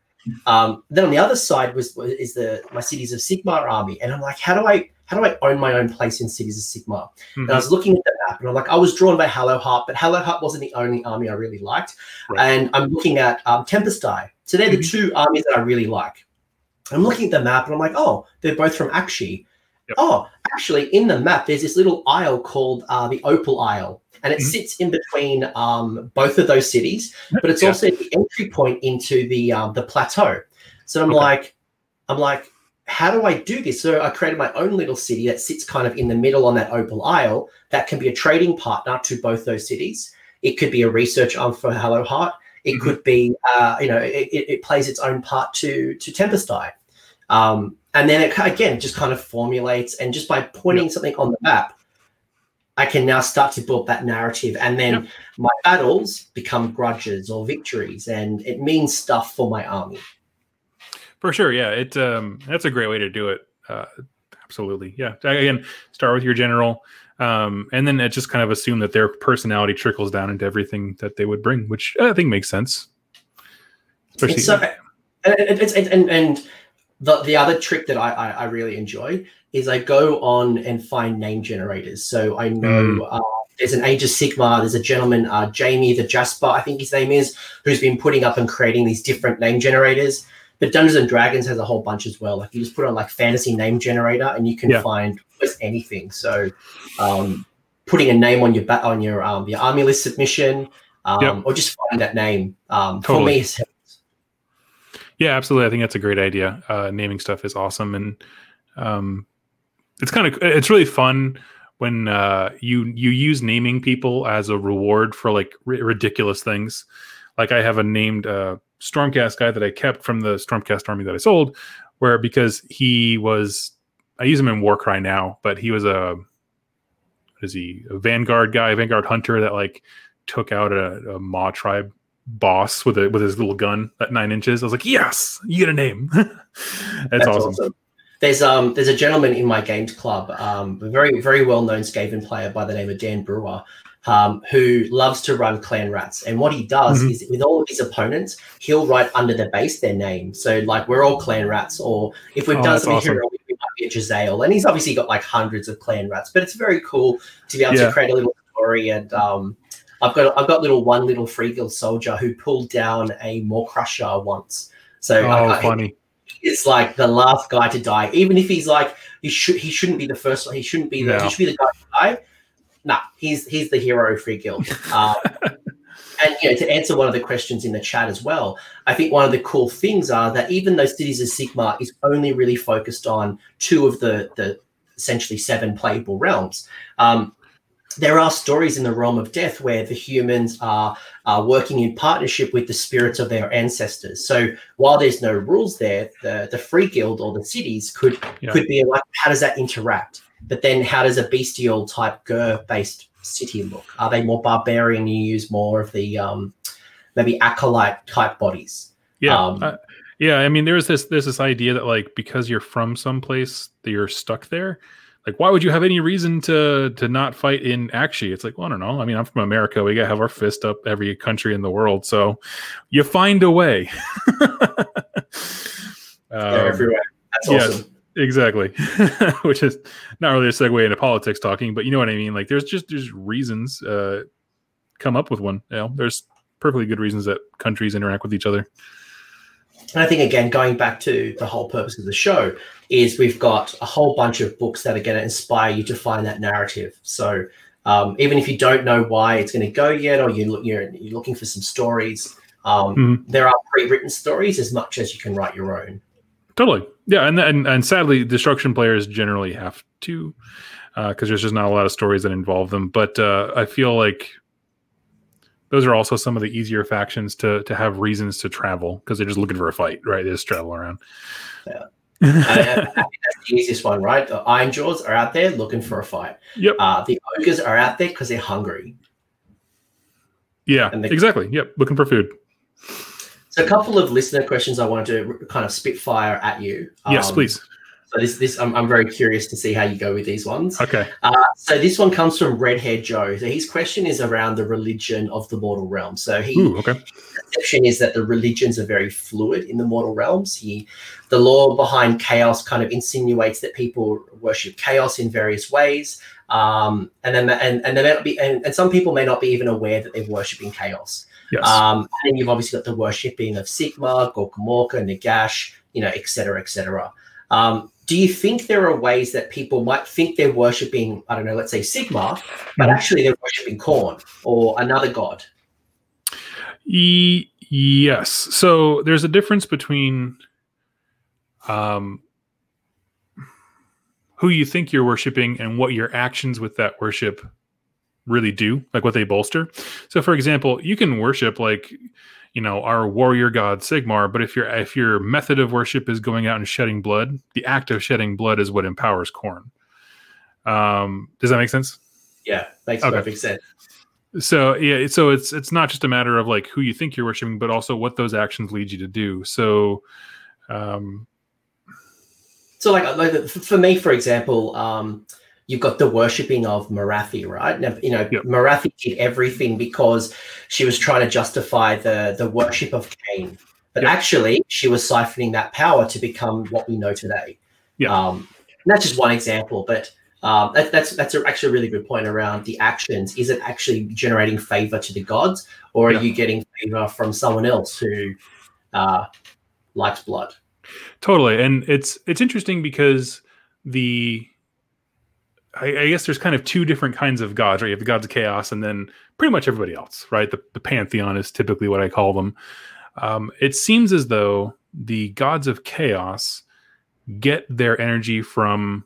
Um, then on the other side was is the my cities of Sigmar army, and I'm like, how do I how do I own my own place in cities of Sigmar? Mm-hmm. And I was looking at the map, and I'm like, I was drawn by Hallowheart, but Hallowheart wasn't the only army I really liked. Right. And I'm looking at um, Tempest Eye. So they're mm-hmm. the two armies that I really like. I'm looking at the map and I'm like, oh, they're both from Aqshy. Yep. Oh, actually, in the map, there's this little isle called uh, the Opal Isle, and it mm-hmm. sits in between um, both of those cities. But it's also the entry point into the um, the plateau. So I'm okay. like, I'm like, how do I do this? So I created my own little city that sits kind of in the middle on that Opal Isle. That can be a trading partner to both those cities. It could be a research arm for Hallowheart. It mm-hmm. could be, uh, you know, it, it, plays its own part to to Tempest Eye. Um, and then it again just kind of formulates, and just by pointing yep. something on the map, I can now start to build that narrative, and then yep. my battles become grudges or victories, and it means stuff for my army. For sure, yeah, it um, that's a great way to do it. Uh, absolutely, yeah. Again, start with your general, um, and then it just kind of assume that their personality trickles down into everything that they would bring, which I think makes sense. Especially, it's so, and, it's, and, and the, the other trick that I, I, I, really enjoy is I go on and find name generators. So I know mm. uh, there's an Age of Sigmar, there's a gentleman, uh, Jamie the Jasper, I think his name is, who's been putting up and creating these different name generators. But Dungeons and Dragons has a whole bunch as well. Like you just put on like fantasy name generator and you can yeah. find almost anything. So um, putting a name on your ba- on your um, your army list submission, um, yep. or just finding that name um, totally. for me yeah, absolutely. I think that's a great idea. Uh, naming stuff is awesome, and um, it's kind of it's really fun when uh, you you use naming people as a reward for like r- ridiculous things. Like I have a named uh, Stormcast guy that I kept from the Stormcast army that I sold, where because he was I use him in Warcry now, but he was a what is he a Vanguard guy, Vanguard hunter that like took out a, a Maw tribe boss with a with his little gun at nine inches. I was like, yes, you get a name. That's, That's awesome. awesome. There's um there's a gentleman in my games club, um, a very very well known Skaven player by the name of Dan Brewer, um, who loves to run clan rats. And what he does mm-hmm. is with all of his opponents, he'll write under the base their name. So like we're all clan rats, or if we've oh, done something awesome. heroic, we might be a Jezzail. And he's obviously got like hundreds of clan rats, but it's very cool to be able yeah. to create a little story and um I've got I've got little one little free guild soldier who pulled down a Maw-krusha once. So oh, I, funny. It's like the last guy to die. Even if he's like he should he shouldn't be the first one. He shouldn't be the yeah. he should be the guy to die. Nah, he's he's the hero of free guild. Um, and you know, to answer one of the questions in the chat as well, I think one of the cool things are that even though Cities of Sigmar is only really focused on two of the the essentially seven playable realms, um, there are stories in the realm of death where the humans are, are working in partnership with the spirits of their ancestors. So while there's no rules there, the, the free guild or the cities could yeah. could be like, how does that interact? But then how does a bestial type Ghur based city look? Are they more barbarian? You use more of the um, maybe acolyte type bodies. Yeah. Um, uh, yeah, I mean, there's this there's this idea that like because you're from someplace that you're stuck there, like why would you have any reason to to not fight in Aqshy it's like well i don't know. I mean i'm from america. We gotta have our fist up every country in the world. So you find a way. Um, yeah, everywhere. That's yeah, awesome. exactly. Which is not really a segue into politics talking but you know what i mean? Like there's just there's reasons uh come up with one you know? There's perfectly good reasons that countries interact with each other. And I think again, going back to the whole purpose of the show, is we've got a whole bunch of books that are going to inspire you to find that narrative. So um, even if you don't know why it's going to go yet, or you look, you're, you're looking for some stories, um, Mhm. there are pre-written stories as much as you can write your own. Totally. Yeah, and and, and sadly, destruction players generally have to, because there's just not a lot of stories that involve them. But uh, I feel like those are also some of the easier factions to to have reasons to travel because they're just looking for a fight, right? They just travel around. I, I that's the easiest one, right? The Ironjawz are out there looking for a fight. Yep. Uh, the ogres are out there because they're hungry. Yeah, and they- exactly. Yep, looking for food. So a couple of listener questions I wanted to kind of spitfire at you. yes, Um, please. So this, this, I'm, I'm very curious to see how you go with these ones. Okay. So this one comes from Redhead Joe. So his question is around the religion of the mortal realm. So he Ooh, okay. perception is that the religions are very fluid in the mortal realms. He, the lore behind chaos, kind of insinuates that people worship chaos in various ways, um, and then and and they may not be, and, and some people may not be even aware that they're worshiping chaos. Yes. Um, and you've obviously got the worshipping of Sigmar, Gorkamorka, Nagash, you know, et cetera, et cetera. Um, do you think there are ways that people might think they're worshipping, I don't know, let's say Sigmar, but actually they're worshipping Khorne or another god? E- yes. So there's a difference between um, who you think you're worshiping and what your actions with that worship really do, like what they bolster. So, for example, you can worship like you know our warrior god Sigmar, but if your if your method of worship is going out and shedding blood, the act of shedding blood is what empowers Khorne. Um, does that make sense? Yeah, makes Okay. perfect sense. so yeah so it's it's not just a matter of like who you think you're worshiping but also what those actions lead you to do so um So, like, like for me, for example, um, you've got the worshipping of Morathi, right? Now, you know, Yep. Morathi did everything because she was trying to justify the the worship of Khaine, but Yep. actually, she was siphoning that power to become what we know today. Yeah. Um, and that's just one example, but. Um, that, that's that's a, actually a really good point around the actions. Is it actually generating favor to the gods, or are you getting favor from someone else who uh, likes blood? totally and it's it's interesting because the I, I guess there's kind of two different kinds of gods right? You have the gods of chaos and then pretty much everybody else right? The, the pantheon is typically what i call them. Um, it seems as though the gods of chaos get their energy from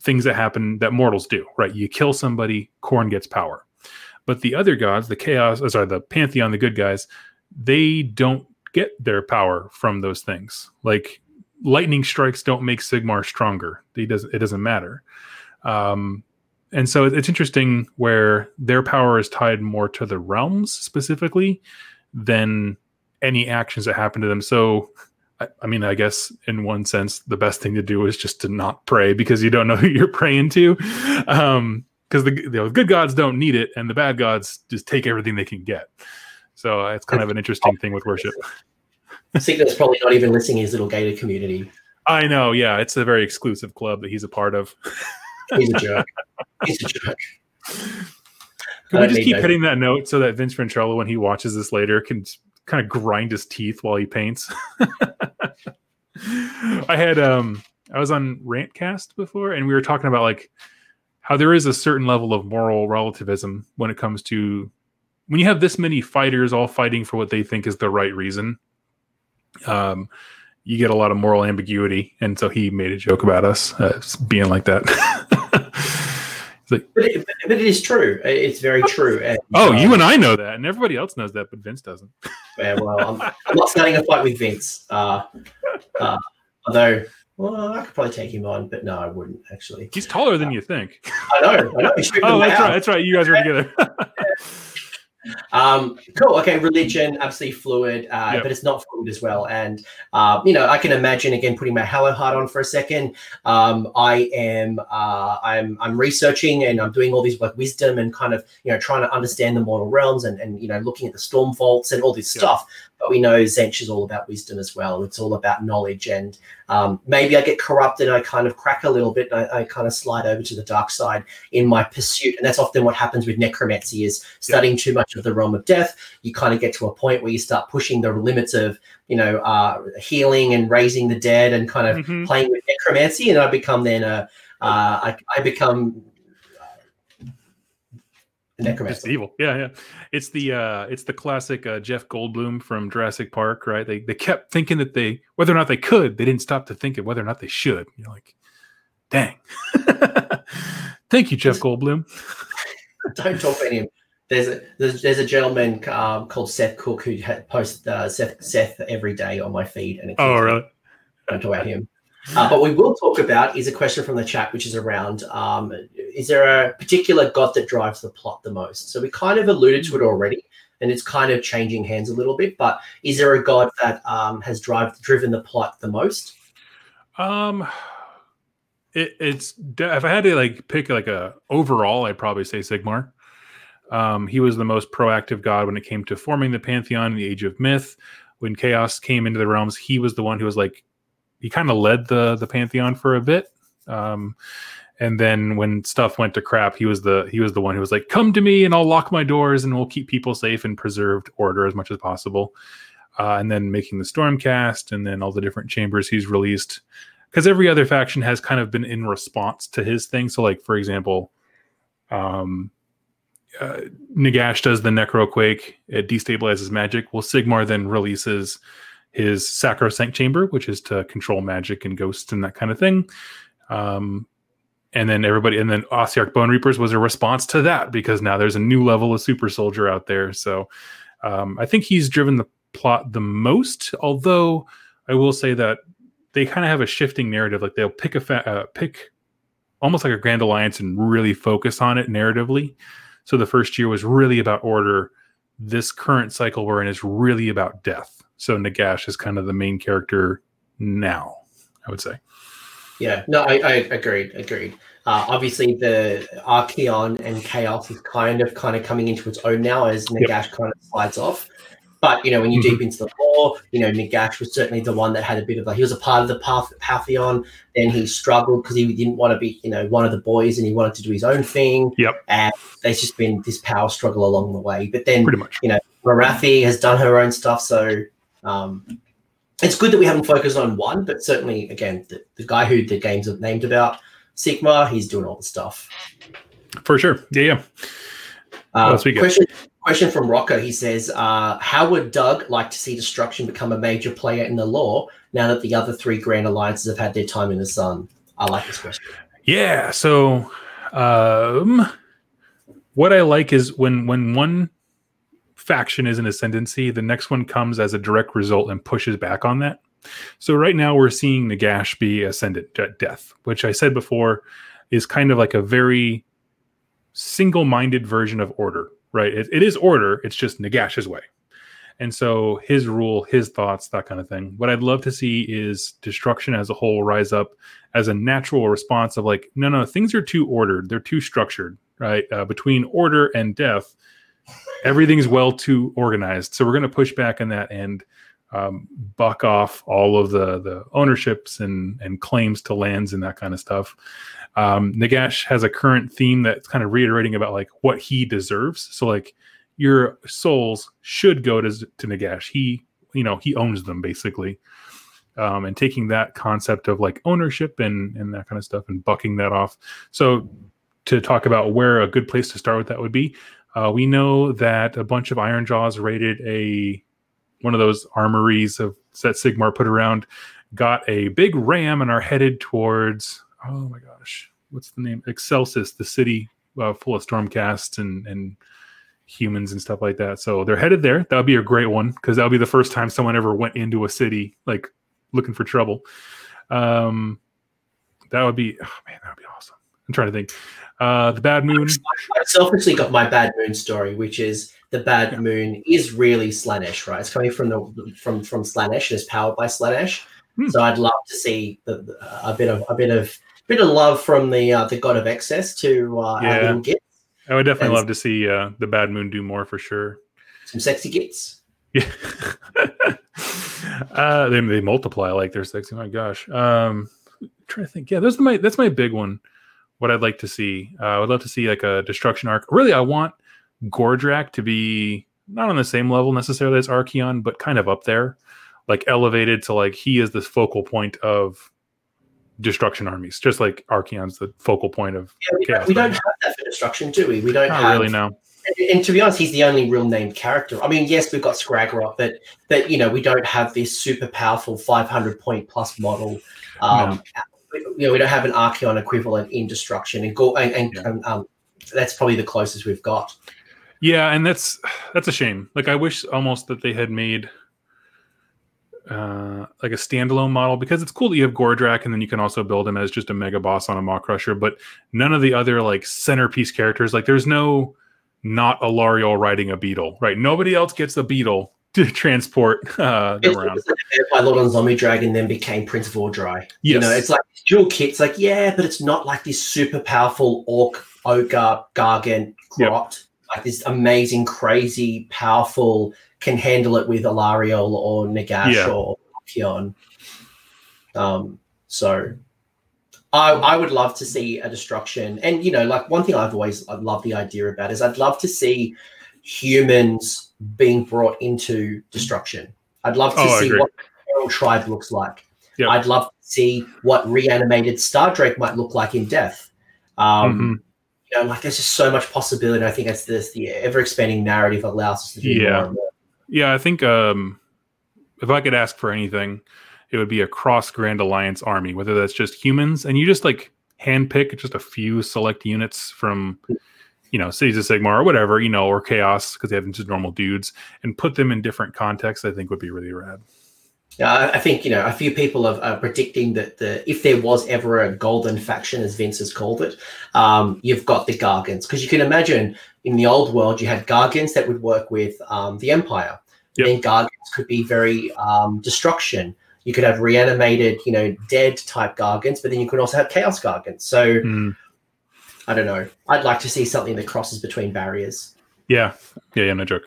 things that happen that mortals do right? You kill somebody Khorne gets power. But the other gods the chaos uh, sorry the pantheon the good guys they don't get their power from those things. Like lightning strikes don't make sigmar stronger. Doesn't it doesn't matter um and so it's interesting where their power is tied more to the realms specifically than any actions that happen to them so I, I mean i guess in one sense the best thing to do is just to not pray because you don't know who you're praying to um because the, the good gods don't need it and the bad gods just take everything they can get so it's kind of an interesting thing with worship Sigmar's probably not even listening his little gated community. I know, yeah, it's a very exclusive club that he's a part of. He's a jerk. He's a jerk. Can we just keep hitting that note so that Vince Venturella, when he watches this later, can kind of grind his teeth while he paints? I had um I was on Rantcast before and we were talking about like how there is a certain level of moral relativism when it comes to when you have this many fighters all fighting for what they think is the right reason. Um you get a lot of moral ambiguity and so he made a joke about us uh, being like that. Like, But it, but it is true. It's very true. And, Oh, uh, you and I know that, and everybody else knows that, but Vince doesn't. yeah, well, I'm, I'm not starting a fight with Vince. Uh, uh, although, well, I could probably take him on, but no, I wouldn't actually. He's taller than you think. I know. I know. Oh, that's out. right. That's right. You guys are together. Um, cool. Okay, religion absolutely fluid, uh, Yep. but it's not fluid as well. And uh, you know, I can imagine again putting my Hallowheart on for a second. Um, I am uh, I'm I'm researching and I'm doing all these like wisdom and kind of you know trying to understand the mortal realms and and you know looking at the stormvaults and all this Yep. stuff. But we know Tzeentch is all about wisdom as well. It's all about knowledge and um, maybe I get corrupted. I kind of crack a little bit. And I, I kind of slide over to the dark side in my pursuit, and that's often what happens with necromancy: is studying too much of the realm of death, you kind of get to a point where you start pushing the limits of, you know, uh, healing and raising the dead and kind of Mhm. playing with necromancy. And I become then a, uh, I, I become necromancer. evil. Yeah, yeah. It's the uh it's the classic uh, Jeff Goldblum from Jurassic Park, right? They they kept thinking that they whether or not they could, they didn't stop to think of whether or not they should. You're like, dang. Thank you, Jeff Goldblum. Don't talk about him. There's a there's, there's a gentleman um, called Seth Cook who posts uh, Seth Seth every day on my feed, and it Oh, really? don't talk about him. Uh, but we will talk about is a question from the chat, which is around: um, Is there a particular god that drives the plot the most? So we kind of alluded to it already, and it's kind of changing hands a little bit. But is there a god that um, has drive, driven the plot the most? Um, it, it's if I had to like pick like a overall, I'd probably say Sigmar. Um, he was the most proactive god when it came to forming the pantheon in the Age of Myth. When chaos came into the realms, he was the one who was like he kind of led the the pantheon for a bit. Um, and then when stuff went to crap, he was the he was the one who was like, "Come to me, and I'll lock my doors, and we'll keep people safe and preserved order as much as possible." Uh, and then making the Stormcast, and then all the different chambers he's released because every other faction has kind of been in response to his thing. So, like for example, um, uh, Nagash does the Necroquake, it destabilizes magic. Well, Sigmar then releases his Sacrosanct Chamber, which is to control magic and ghosts and that kind of thing. Um, and then everybody, and then Ossiarch Bone Reapers was a response to that because now there's a new level of super soldier out there. So um, I think he's driven the plot the most. Although I will say that they kind of have a shifting narrative. Like they'll pick a fa- uh, pick almost like a Grand Alliance and really focus on it narratively. So the first year was really about order. This current cycle we're in is really about death. So Nagash is kind of the main character now. I would say. Yeah, no, I, I agreed, agreed. Uh, obviously, the Archaon and Chaos is kind of kind of coming into its own now as Nagash kind of slides off. But you know, when you Mhm. deep into the lore, you know, Nagash was certainly the one that had a bit of a. He was a part of the Path, Pantheon. Then he struggled because he didn't want to be, you know, one of the boys, and he wanted to do his own thing. Yep. And there's just been this power struggle along the way. But then Pretty much. You know, Morathi has done her own stuff, so um, it's good that we haven't focused on one. But certainly, again, the, the guy who the games are named about, Sigmar, he's doing all the stuff. For sure. Yeah, yeah. Uh, question, question from Rocco. He says, uh, "How would Doug like to see destruction become a major player in the lore now that the other three Grand Alliances have had their time in the sun?" I like this question. Yeah. So, um, what I like is when when one faction is in ascendancy, the next one comes as a direct result and pushes back on that. So right now we're seeing Nagash be ascendant at death, which I said before is kind of like a very single-minded version of order, right? It, it is order. It's just Nagash's way. And so his rule, his thoughts, that kind of thing. What I'd love to see is destruction as a whole rise up as a natural response of like, no, no, things are too ordered. They're too structured, right? Uh, between order and death, everything's well too organized. So we're going to push back on that and um, buck off all of the the ownerships and and claims to lands and that kind of stuff. Um, Nagash has a current theme that's kind of reiterating about like what he deserves. So like your souls should go to to Nagash. He you know he owns them basically. Um, and taking that concept of like ownership and and that kind of stuff and bucking that off. So to talk about where a good place to start with that would be, uh, we know that a bunch of Ironjawz raided a one of those armories of that Sigmar put around, got a big ram and are headed towards oh my gosh, what's the name? Excelsis, the city uh, full of stormcasts and and humans and stuff like that. So they're headed there. That would be a great one because that would be the first time someone ever went into a city like looking for trouble. Um, that would be oh man, that would be awesome. I'm trying to think. Uh, the Bad Moon. I selfishly got my Bad Moon story, which is the Bad Yeah. Moon is really Slaanesh, right? It's coming from the from from Slaanesh. It's powered by Slaanesh. Hmm. So I'd love to see the, the- a bit of a bit of bit of love from the uh, the God of Excess to uh, Yeah. gits, I would definitely And- love to see uh, the Bad Moon do more for sure. some sexy gits. Yeah. uh, they, they multiply like they're sexy. My gosh. Um, trying to think. Yeah, that's my that's my big one. What I'd like to see. Uh, I would love to see like a destruction arc. Really, I want Gordrakk to be not on the same level necessarily as Archaon, but kind of up there, like elevated to like he is the focal point of destruction armies, just like Archaon's the focal point of Yeah, we, don't, we don't have that for destruction, do we? We don't Not have really no. and, and to be honest, he's the only real named character. I mean, yes, we've got Skragrott, but but you know, we don't have this super powerful 500 point plus model. Um, You know, we don't have an Archaon equivalent in destruction, and go and, and Yeah. um, um, that's probably the closest we've got. Yeah, and that's that's a shame. Like I wish almost that they had made uh like a standalone model because it's cool that you have Gordrakk and then you can also build him as just a mega boss on a Maw-krusha, but none of the other like centerpiece characters, like there's no not Alarielle riding a beetle, right? Nobody else gets a beetle to transport uh them around. by Lord on Zombie Dragon, then became Prince Vhordrai. You Yes. know, it's like dual kits, like yeah, but it's not like this super powerful orc, ogre, gargant, Yep. grot. Like this amazing, crazy, powerful, can handle it with Alarielle or Nagash Yeah. or Kion. Um, so I, I would love to see a destruction. And you know, like one thing I've always I love the idea about is I'd love to see humans being brought into destruction. I'd love to Oh, see what the feral tribe looks like. Yep. I'd love to see what reanimated Star Drake might look like in death. Um, Mhm. You know, like there's just so much possibility. I think it's this the ever expanding narrative allows us to do Yeah. more and more. Yeah, I think um, if I could ask for anything, it would be a cross Grand Alliance army, whether that's just humans and you just like handpick just a few select units from, you know, Cities of Sigmar or whatever, you know, or Chaos because they have just normal dudes and put them in different contexts. I think would be really rad. Yeah, I, think you know a few people are, are predicting that the if there was ever a golden faction, as Vince has called it, um, you've got the Gargants because you can imagine in the old world you had Gargants that would work with um, the Empire. Yep. Then Gargants could be very um, destruction. You could have reanimated, you know, dead type Gargants, but then you could also have Chaos Gargants. So Mm, I don't know. I'd like to see something that crosses between barriers. yeah, yeah, yeah, no joke.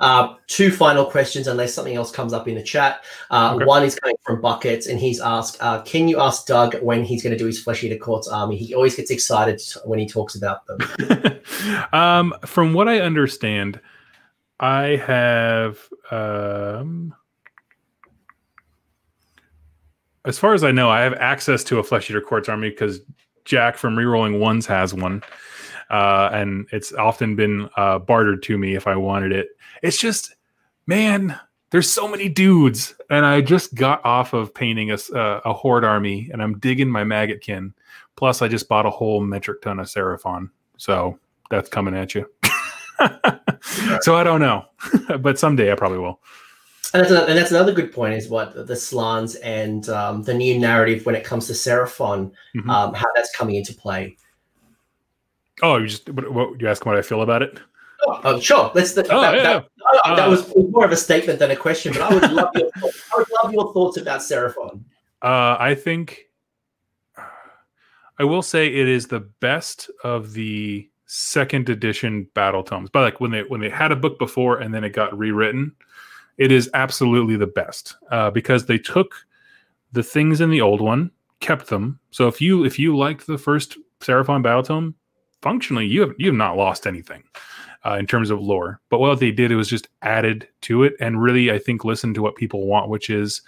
Uh, two final questions, unless something else comes up in the chat. Uh, Okay. One is coming from Buckets, and he's asked, uh, "Can you ask Doug when he's going to do his Flesh Eater Courts army? He always gets excited when he talks about them." um, from what I understand, I have, um, as far as I know, I have access to a Flesh Eater Courts army because Jack from Rerolling Ones has one, uh, and it's often been uh, bartered to me if I wanted it. It's just, man, there's so many dudes, and I just got off of painting a, s- uh, a horde army, and I'm digging my maggotkin. Plus, I just bought a whole metric ton of Seraphon, so that's coming at you. so I don't know, but someday I probably will. And that's, and that's another good point is what the Slans and um, the new narrative when it comes to Seraphon, Mhm. um, how that's coming into play. Oh, you just what, what you ask what I feel about it? Oh, oh, sure. Let's. That, Oh, that, yeah. that, oh, that Uh, was more of a statement than a question, but I would love your. thoughts. I would love your thoughts about Seraphon. Uh, I think I will say it is the best of the second edition battle tomes. But like when they when they had a book before and then it got rewritten, it is absolutely the best uh, because they took the things in the old one, kept them. So if you if you liked the first Seraphon battle tome, functionally you have you have not lost anything. Uh, in terms of lore, but what they did it was just added to it, and really, I think listened to what people want, which is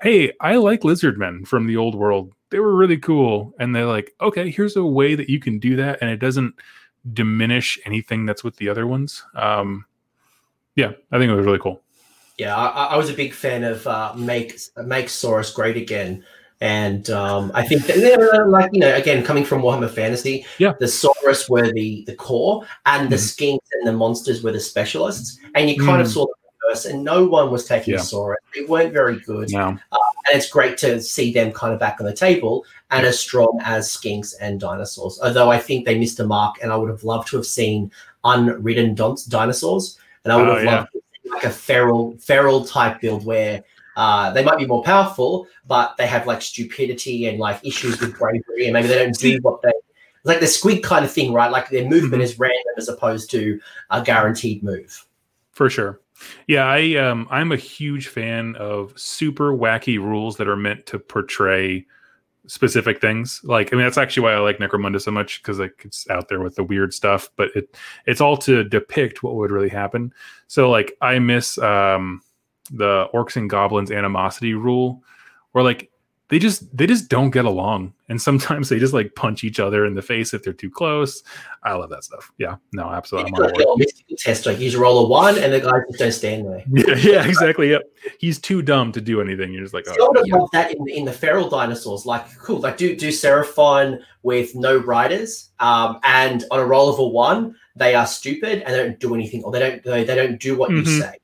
hey, I like lizardmen from the old world. They were really cool. And they're like, okay, here's a way that you can do that. And it doesn't diminish anything that's with the other ones. Um, yeah, I think it was really cool. Yeah, I, I was a big fan of uh, make make Saurus great again, and um, I think that, like you know, again, coming from Warhammer Fantasy, Yeah. the Saurus were the the core, and the Mhm. skinks and the monsters were the specialists, and you kind of Mm. saw the reverse, and no one was taking Yeah. Saurus. They weren't very good, Now, and it's great to see them kind of back on the table and as strong as skinks and dinosaurs. Although I think they missed a mark, and I would have loved to have seen unridden don- dinosaurs, and I would Oh, have loved to see like a feral feral type build where uh, they might be more powerful, but they have like stupidity and like issues with bravery, and maybe they don't do what they. Like the squid kind of thing, right? Like their movement is random as opposed to a guaranteed move. for sure. Yeah, I um I'm a huge fan of super wacky rules that are meant to portray specific things. Like, I mean, that's actually why I like Necromunda so much because like it's out there with the weird stuff, but it it's all to depict what would really happen. So like, I miss um the orcs and goblins animosity rule, where like they just they just don't get along and sometimes they just like punch each other in the face if they're too close. I love that stuff. Yeah. No absolutely. I'm on test like use roll a one and the guy just don't stand there yeah, yeah exactly yep he's too dumb to do anything you're just like oh, sort of yeah. that in, in the feral dinosaurs like cool like do do seraphon with no riders um and on a roll of a one they are stupid and they don't do anything or they don't they, they don't do what mm-hmm. you say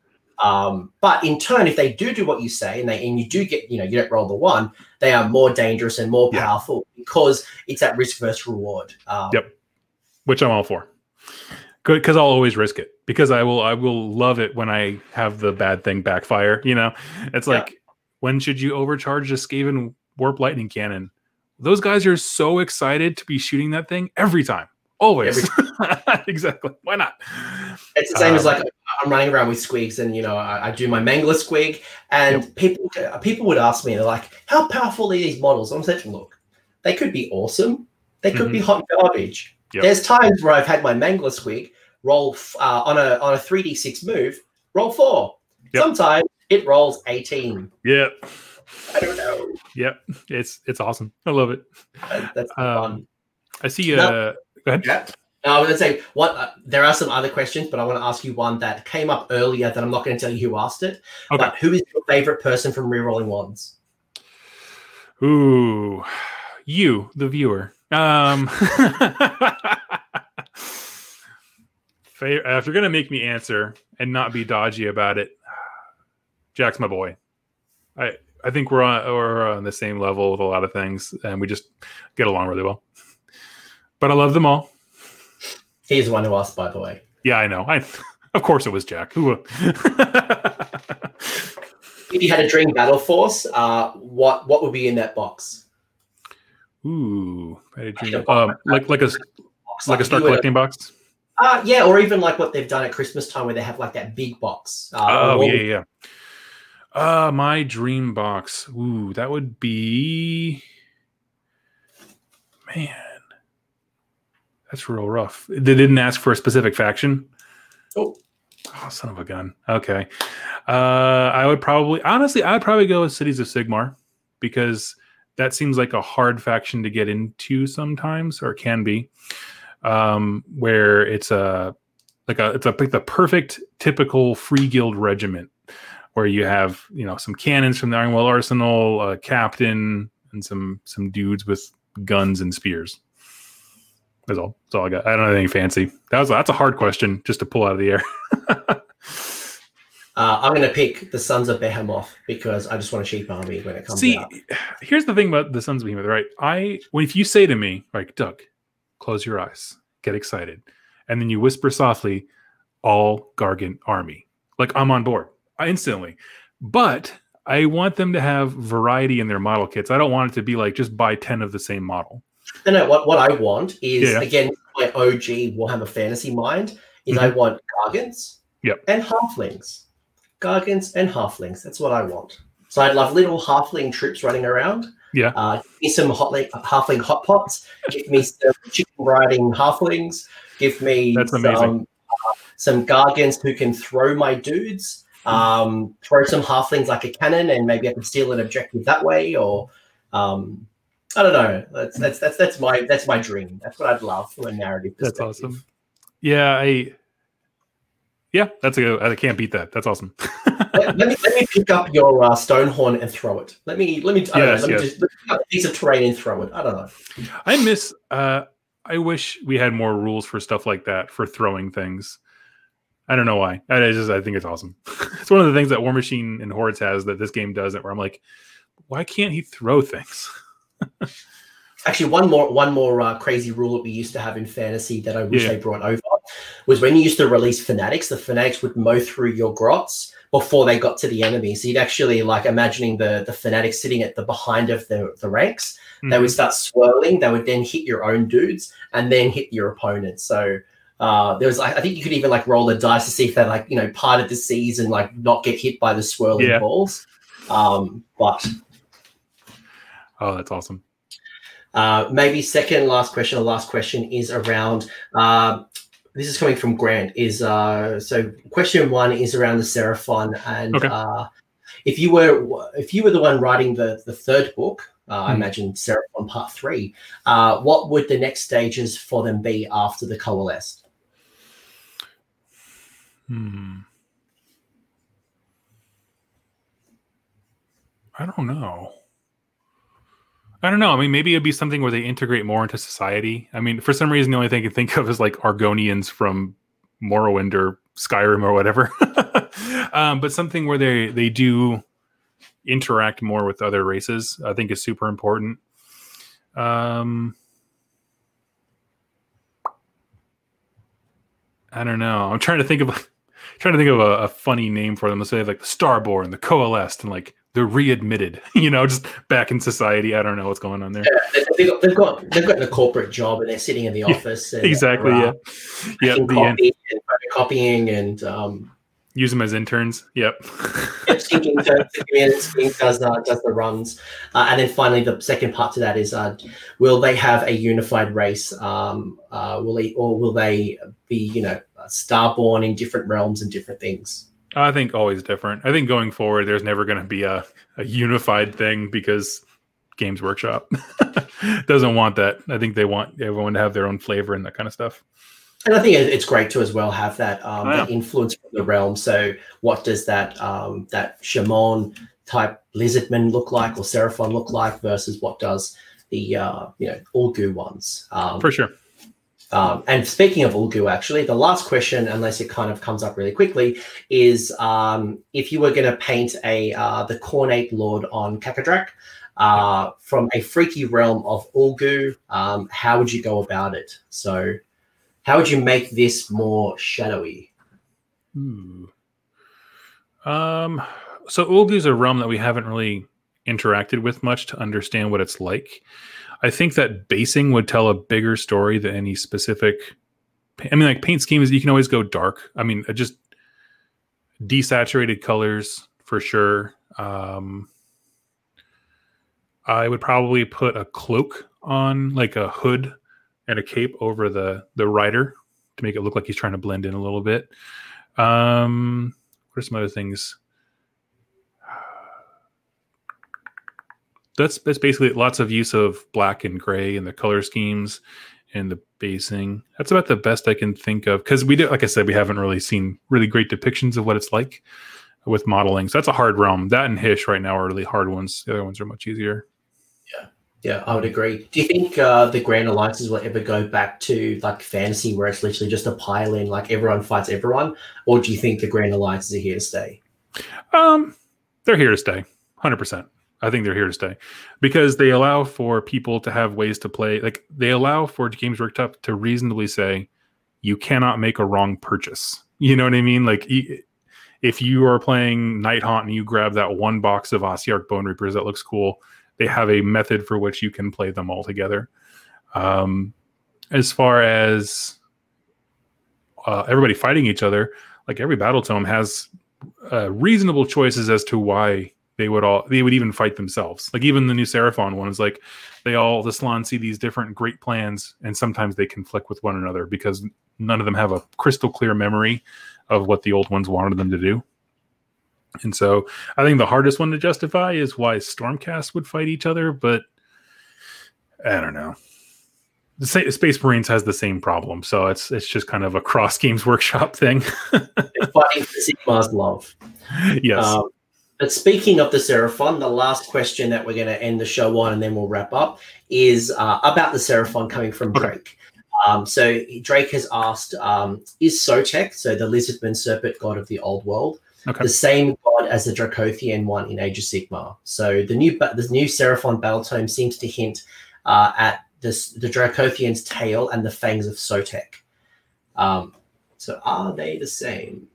um, but in turn, if they do do what you say and they and you do get, you know, you don't roll the one, they are more dangerous and more powerful yeah. because it's that risk versus reward. Um, yep, which I'm all for. Good, because I'll always risk it because I will I will love it when I have the bad thing backfire. You know, it's like yeah. when should you overcharge a Skaven warp lightning cannon? Those guys are so excited to be shooting that thing every time. Always. exactly. Why not? It's the same um, as like I'm running around with squigs and you know I, I do my mangler squig and yep. people people would ask me they're like how powerful are these models? I'm saying look, they could be awesome. They could mm-hmm. be hot garbage. Yep. There's times where I've had my mangler squig roll uh, on a on a 3d6 move, roll four. Yep. Sometimes it rolls 18. Yep. I don't know. Yep. It's it's awesome. I love it. that's um, fun. I see uh Go ahead. Yeah. I was going to say what uh, there are some other questions, but I want to ask you one that came up earlier that I'm not going to tell you who asked it. Okay. But who is your favorite person from Rerolling Ones? Ooh, you, the viewer. Um, if you're going to make me answer and not be dodgy about it, Jack's my boy. I I think we're on we're on the same level with a lot of things, and we just get along really well but I love them all. He's the one who asked, by the way. Yeah, I know. I, of course, it was Jack. Who? if you had a dream battle force, uh, what what would be in that box? Ooh, dream. Um, like like a like, like a start collecting box. Uh, yeah, or even like what they've done at Christmas time, where they have like that big box. Uh, oh yeah, yeah. Uh, my dream box. Ooh, that would be man. That's real rough. They didn't ask for a specific faction. Oh, oh son of a gun. Okay. Uh, I would probably, honestly, I would probably go with Cities of Sigmar because that seems like a hard faction to get into sometimes, or can be, um, where it's a like a it's a like the perfect typical free guild regiment where you have you know some cannons from the Ironweld Arsenal, a captain, and some some dudes with guns and spears. That's all. That's all I got. I don't have anything fancy. That was that's a hard question just to pull out of the air. uh, I'm going to pick the Sons of Behemat because I just want a cheap army when it comes. To See, out. here's the thing about the Sons of Behemat, right? I when if you say to me like Doug, close your eyes, get excited, and then you whisper softly, "All Gargant army," like I'm on board I instantly. But I want them to have variety in their model kits. I don't want it to be like just buy ten of the same model. No, no. What, what I want is yeah. again my OG Warhammer Fantasy mind is mm-hmm. I want gargants yep. and halflings, gargants and halflings. That's what I want. So I'd love little halfling troops running around. Yeah. Uh, give me some hot halfling hot pots. Give me some chicken riding halflings. Give me That's amazing. some, uh, some gargants who can throw my dudes. Um, throw some halflings like a cannon, and maybe I can steal an objective that way, or um, I don't know. That's that's that's that's my that's my dream. That's what I'd love from a narrative That's awesome. Yeah, I yeah, that's a I can't beat that. That's awesome. let, let, me let me pick up your uh, Stonehorn and throw it. Let me let me, I yes, know, let yes. me just pick up a piece of terrain and throw it. I don't know. I miss uh I wish we had more rules for stuff like that for throwing things. I don't know why. I just I think it's awesome. it's one of the things that War Machine and Hordes has that this game doesn't. Where I'm like, why can't he throw things? Actually, one more one more uh, crazy rule that we used to have in fantasy that I wish yeah. they brought over was when you used to release fanatics, the fanatics would mow through your grots before they got to the enemy. So you'd actually like imagining the the fanatics sitting at the behind of the, the ranks. Mm-hmm. They would mm-hmm. start swirling. They would then hit your own dudes and then hit your opponents. So uh, there was, I think you could even like roll a dice to see if they like, you know, parted the seas and like not get hit by the swirling yeah. balls. Um, but Oh, that's awesome. Uh, maybe second last question or last question is around. Uh, this is coming from Grant. Is uh, so question one is around the Seraphon, and Okay. uh, if you were if you were the one writing the the third book, uh, I Hmm. imagine Seraphon Part Three, uh, what would the next stages for them be after the coalesced? Hmm. I don't know. I don't know. I mean, maybe it'd be something where they integrate more into society. I mean, for some reason, the only thing I can think of is like Argonians from Morrowind or Skyrim or whatever. um, but something where they they do interact more with other races, I think, is super important. Um, I don't know. I'm trying to think of trying to think of a, a funny name for them. Let's say like the Starborn, the Coalesced, and like the Readmitted. You know, just back in society. I don't know what's going on there. They- They've got, they've got they've got a corporate job and they're sitting in the office. And, Exactly. uh, Yeah. Yeah. The and copying and um, Use them as interns. Yep. syncing to the community, Sync does uh, does the runs, uh, and then finally the second part to that is, uh, will they have a unified race? Um, uh, will they or will they be you know starborn in different realms and different things? I think always different. I think going forward, there's never going to be a, a unified thing because Games Workshop doesn't want that. I think they want everyone to have their own flavor and that kind of stuff. And I think it's great to as well have that um, that influence from the realm. So what does that um, that Chamon type lizardman look like or Seraphon look like versus what does the uh, you know Ulgu ones? Um, For sure. Um, and speaking of Ulgu, actually, the last question, unless it kind of comes up really quickly, is um, if you were going to paint a uh, the Cornate Lord on Kakadrak uh, from a freaky realm of Ulgu, um, how would you go about it? So, how would you make this more shadowy? Ooh. Um, so Ulgu is a realm that we haven't really interacted with much to understand what it's like. I think that basing would tell a bigger story than any specific. I mean, like paint schemes, you can always go dark. I mean, uh, just desaturated colors for sure. Um, I would probably put a cloak on, like a hood and a cape over the the rider to make it look like he's trying to blend in a little bit. Um, what are some other things? That's that's basically lots of use of black and gray and the color schemes and the basing. That's about the best I can think of because we do, like I said, we haven't really seen really great depictions of what it's like with modeling. So that's a hard realm. That and Hysh right now are really hard ones. The other ones are much easier. Yeah, yeah, I would agree. Do you think uh, the Grand Alliances will ever go back to like fantasy, where it's literally just a pile in, like everyone fights everyone, or do you think the Grand Alliances are here to stay? Um, they're here to stay, hundred percent. I think they're here to stay because they allow for people to have ways to play. Like they allow for Games Workshop to reasonably say, you cannot make a wrong purchase. You know what I mean? Like if you are playing Nighthaunt and you grab that one box of Ossiarch Bonereapers that looks cool, they have a method for which you can play them all together. Um, as far as uh, everybody fighting each other, like every battle tome has uh, reasonable choices as to why they would all they would even fight themselves. Like even the new Seraphon one is like they all the Slann see these different great plans and sometimes they conflict with one another because none of them have a crystal clear memory of what the old ones wanted them to do. And so I think the hardest one to justify is why Stormcast would fight each other, but I don't know. The sa- Space Marines has the same problem, so it's it's just kind of a cross Games Workshop thing. They're fighting for Sigmar's love. yes. Um, but speaking of the Seraphon, the last question that we're going to end the show on, and then we'll wrap up, is uh, about the Seraphon coming from Drake. Um, so Drake has asked, um, is Sotek, so the lizardman serpent god of the old world, Okay. the same god as the Dracothian one in Age of Sigmar? So the new ba- the new Seraphon battle tome seems to hint uh, at this, the Dracothian's tail and the fangs of Sotek. Um, so are they the same?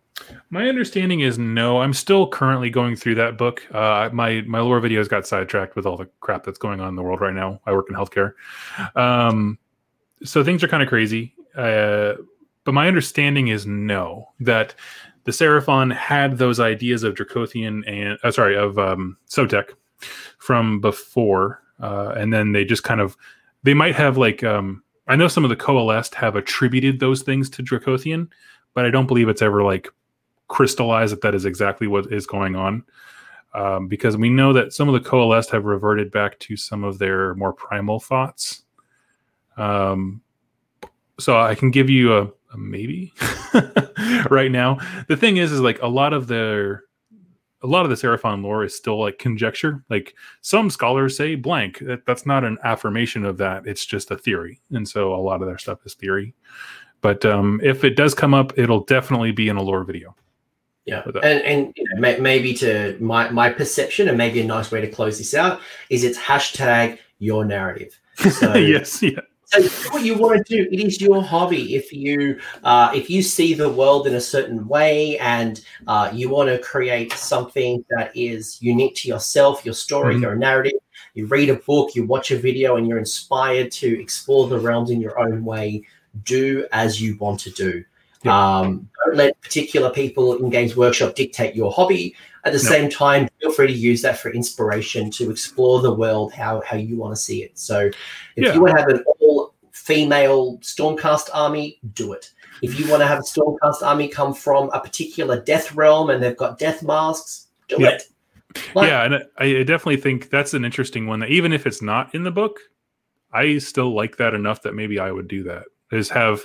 My understanding is no. I'm still currently going through that book. Uh, my my lore videos got sidetracked with all the crap that's going on in the world right now. I work in healthcare, um, so things are kind of crazy. Uh, but my understanding is no. That the Seraphon had those ideas of Dracothian and uh, sorry of um, Sotek from before, uh, and then they just kind of they might have like um, I know some of the coalesced have attributed those things to Dracothian, but I don't believe it's ever like crystallized that that is exactly what is going on. Um, because we know that some of the coalesced have reverted back to some of their more primal thoughts. Um, so I can give you a, a maybe right now. The thing is, is like a lot of their a lot of the Seraphon lore is still like conjecture. Like some scholars say blank. That, that's not an affirmation of that. It's just a theory. And so a lot of their stuff is theory. But um, if it does come up, it'll definitely be in a lore video. Yeah, and and you know, maybe to my my perception, and maybe a nice way to close this out is it's hashtag your narrative. So, yes, yeah. So what you want to do, it is your hobby. If you uh, if you see the world in a certain way and uh, you want to create something that is unique to yourself, your story, mm-hmm. your narrative, you read a book, you watch a video, and you're inspired to explore the realms in your own way. Do as you want to do. Yeah. Um, don't let particular people in Games Workshop dictate your hobby. At the no. same time, feel free to use that for inspiration to explore the world how, how you want to see it. So, if yeah. you want to have an all female Stormcast army, do it. If you want to have a Stormcast army come from a particular death realm and they've got death masks, do yep. it. Like, yeah, and I definitely think that's an interesting one. That even if it's not in the book, I still like that enough that maybe I would do that. Is have,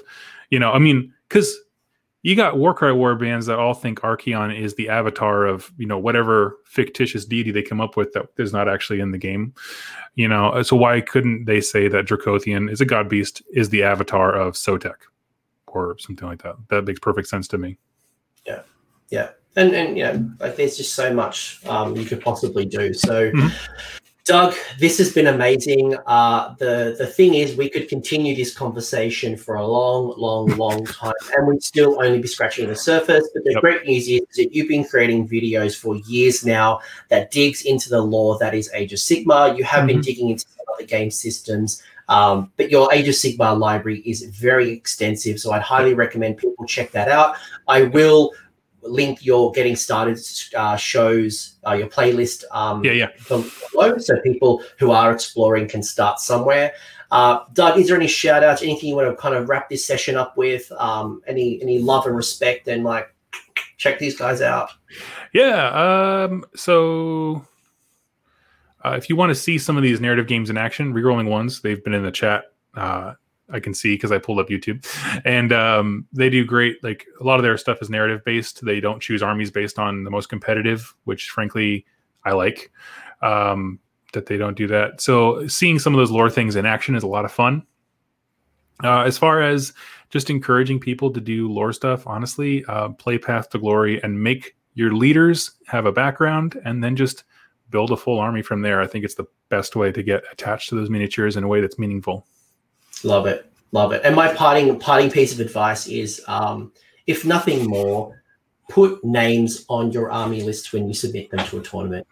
you know, I mean, because you got Warcry war bands that all think Archaon is the avatar of you know whatever fictitious deity they come up with that is not actually in the game. You know, so why couldn't they say that Dracothian is a god beast is the avatar of Sotek or something like that? That makes perfect sense to me. Yeah, yeah, and and you know, like there's just so much um, you could possibly do. So. Mm-hmm. Doug, this has been amazing. Uh, the the thing is, we could continue this conversation for a long, long, long time, and we'd still only be scratching the surface. But the yep. great news is that you've been creating videos for years now that digs into the lore that is Age of Sigmar. You have mm-hmm. been digging into other game systems, um, but your Age of Sigmar library is very extensive. So I'd highly recommend people check that out. I will link your getting started uh, shows, uh, your playlist um, yeah, yeah. below, so people who are exploring can start somewhere. Uh, Doug, is there any shout outs, anything you want to kind of wrap this session up with? Um, any any love and respect and like check these guys out? Yeah. Um, so uh, if you want to see some of these narrative games in action, rerolling ones, they've been in the chat. Uh, I can see because I pulled up YouTube, and um, they do great. Like a lot of their stuff is narrative based. They don't choose armies based on the most competitive, which frankly I like. Um, that they don't do that. So seeing some of those lore things in action is a lot of fun. Uh, as far as just encouraging people to do lore stuff, honestly, uh, play Path to Glory and make your leaders have a background, and then just build a full army from there. I think it's the best way to get attached to those miniatures in a way that's meaningful. Love it, love it. And my parting parting piece of advice is, um, if nothing more, put names on your army lists when you submit them to a tournament.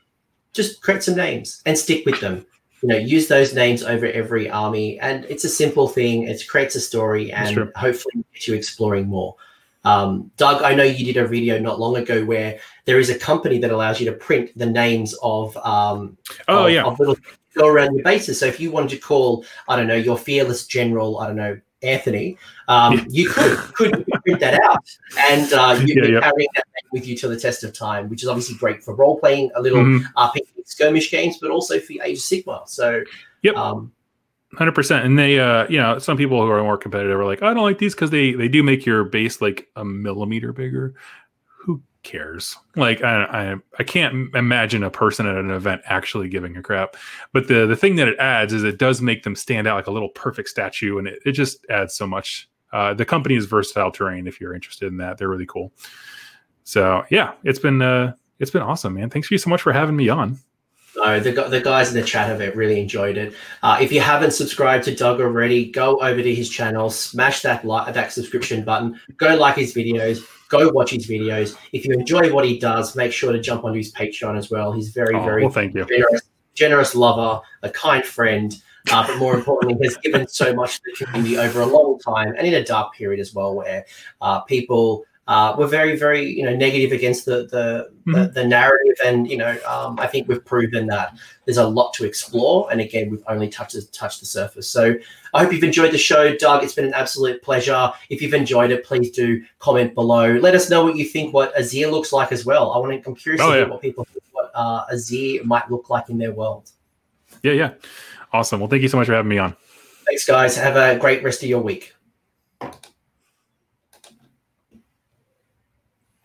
Just create some names and stick with them. You know, use those names over every army, and it's a simple thing. It creates a story, and hopefully gets you exploring more. Um, Doug, I know you did a video not long ago where there is a company that allows you to print the names of um, oh of, yeah of little go around your bases. So if you wanted to call, I don't know, your fearless general, I don't know, Anthony, um, you could could print that out, and uh, you'd yeah, be yeah. carrying that with you to the test of time, which is obviously great for role playing, a little mm-hmm. RPG skirmish games, but also for Age of Sigmar. So, yep. Um, Hundred percent, and they, uh, you know, some people who are more competitive are like, I don't like these because they they do make your base like a millimeter bigger Who cares? Like I, I I can't imagine a person at an event actually giving a crap. But the the thing that it adds is it does make them stand out like a little perfect statue, and it, it just adds so much. Uh, the company is versatile terrain. If you're interested in that, they're really cool. So yeah, it's been uh, it's been awesome, man. Thanks you so much for having me on. No, the, the guys in the chat have really enjoyed it. Uh, if you haven't subscribed to Doug already, go over to his channel, smash that like that subscription button, go like his videos, go watch his videos. If you enjoy what he does, make sure to jump onto his Patreon as well. He's very, oh, very well, thank you. Generous, generous lover, a kind friend, uh, but more importantly, has given so much to the community over a long time and in a dark period as well, where uh, people uh, were very, very, you know, negative against the the, mm-hmm. the, the, narrative. And you know, um, I think we've proven that there's a lot to explore. And again, we've only touched touched the surface. So I hope you've enjoyed the show, Doug. It's been an absolute pleasure. If you've enjoyed it, please do comment below. Let us know what you think. What Azyr looks like as well. I want to. I'm curious oh, to yeah. what people think what uh, Azyr might look like in their world. Yeah, yeah. Awesome. Well, thank you so much for having me on. Thanks, guys. Have a great rest of your week.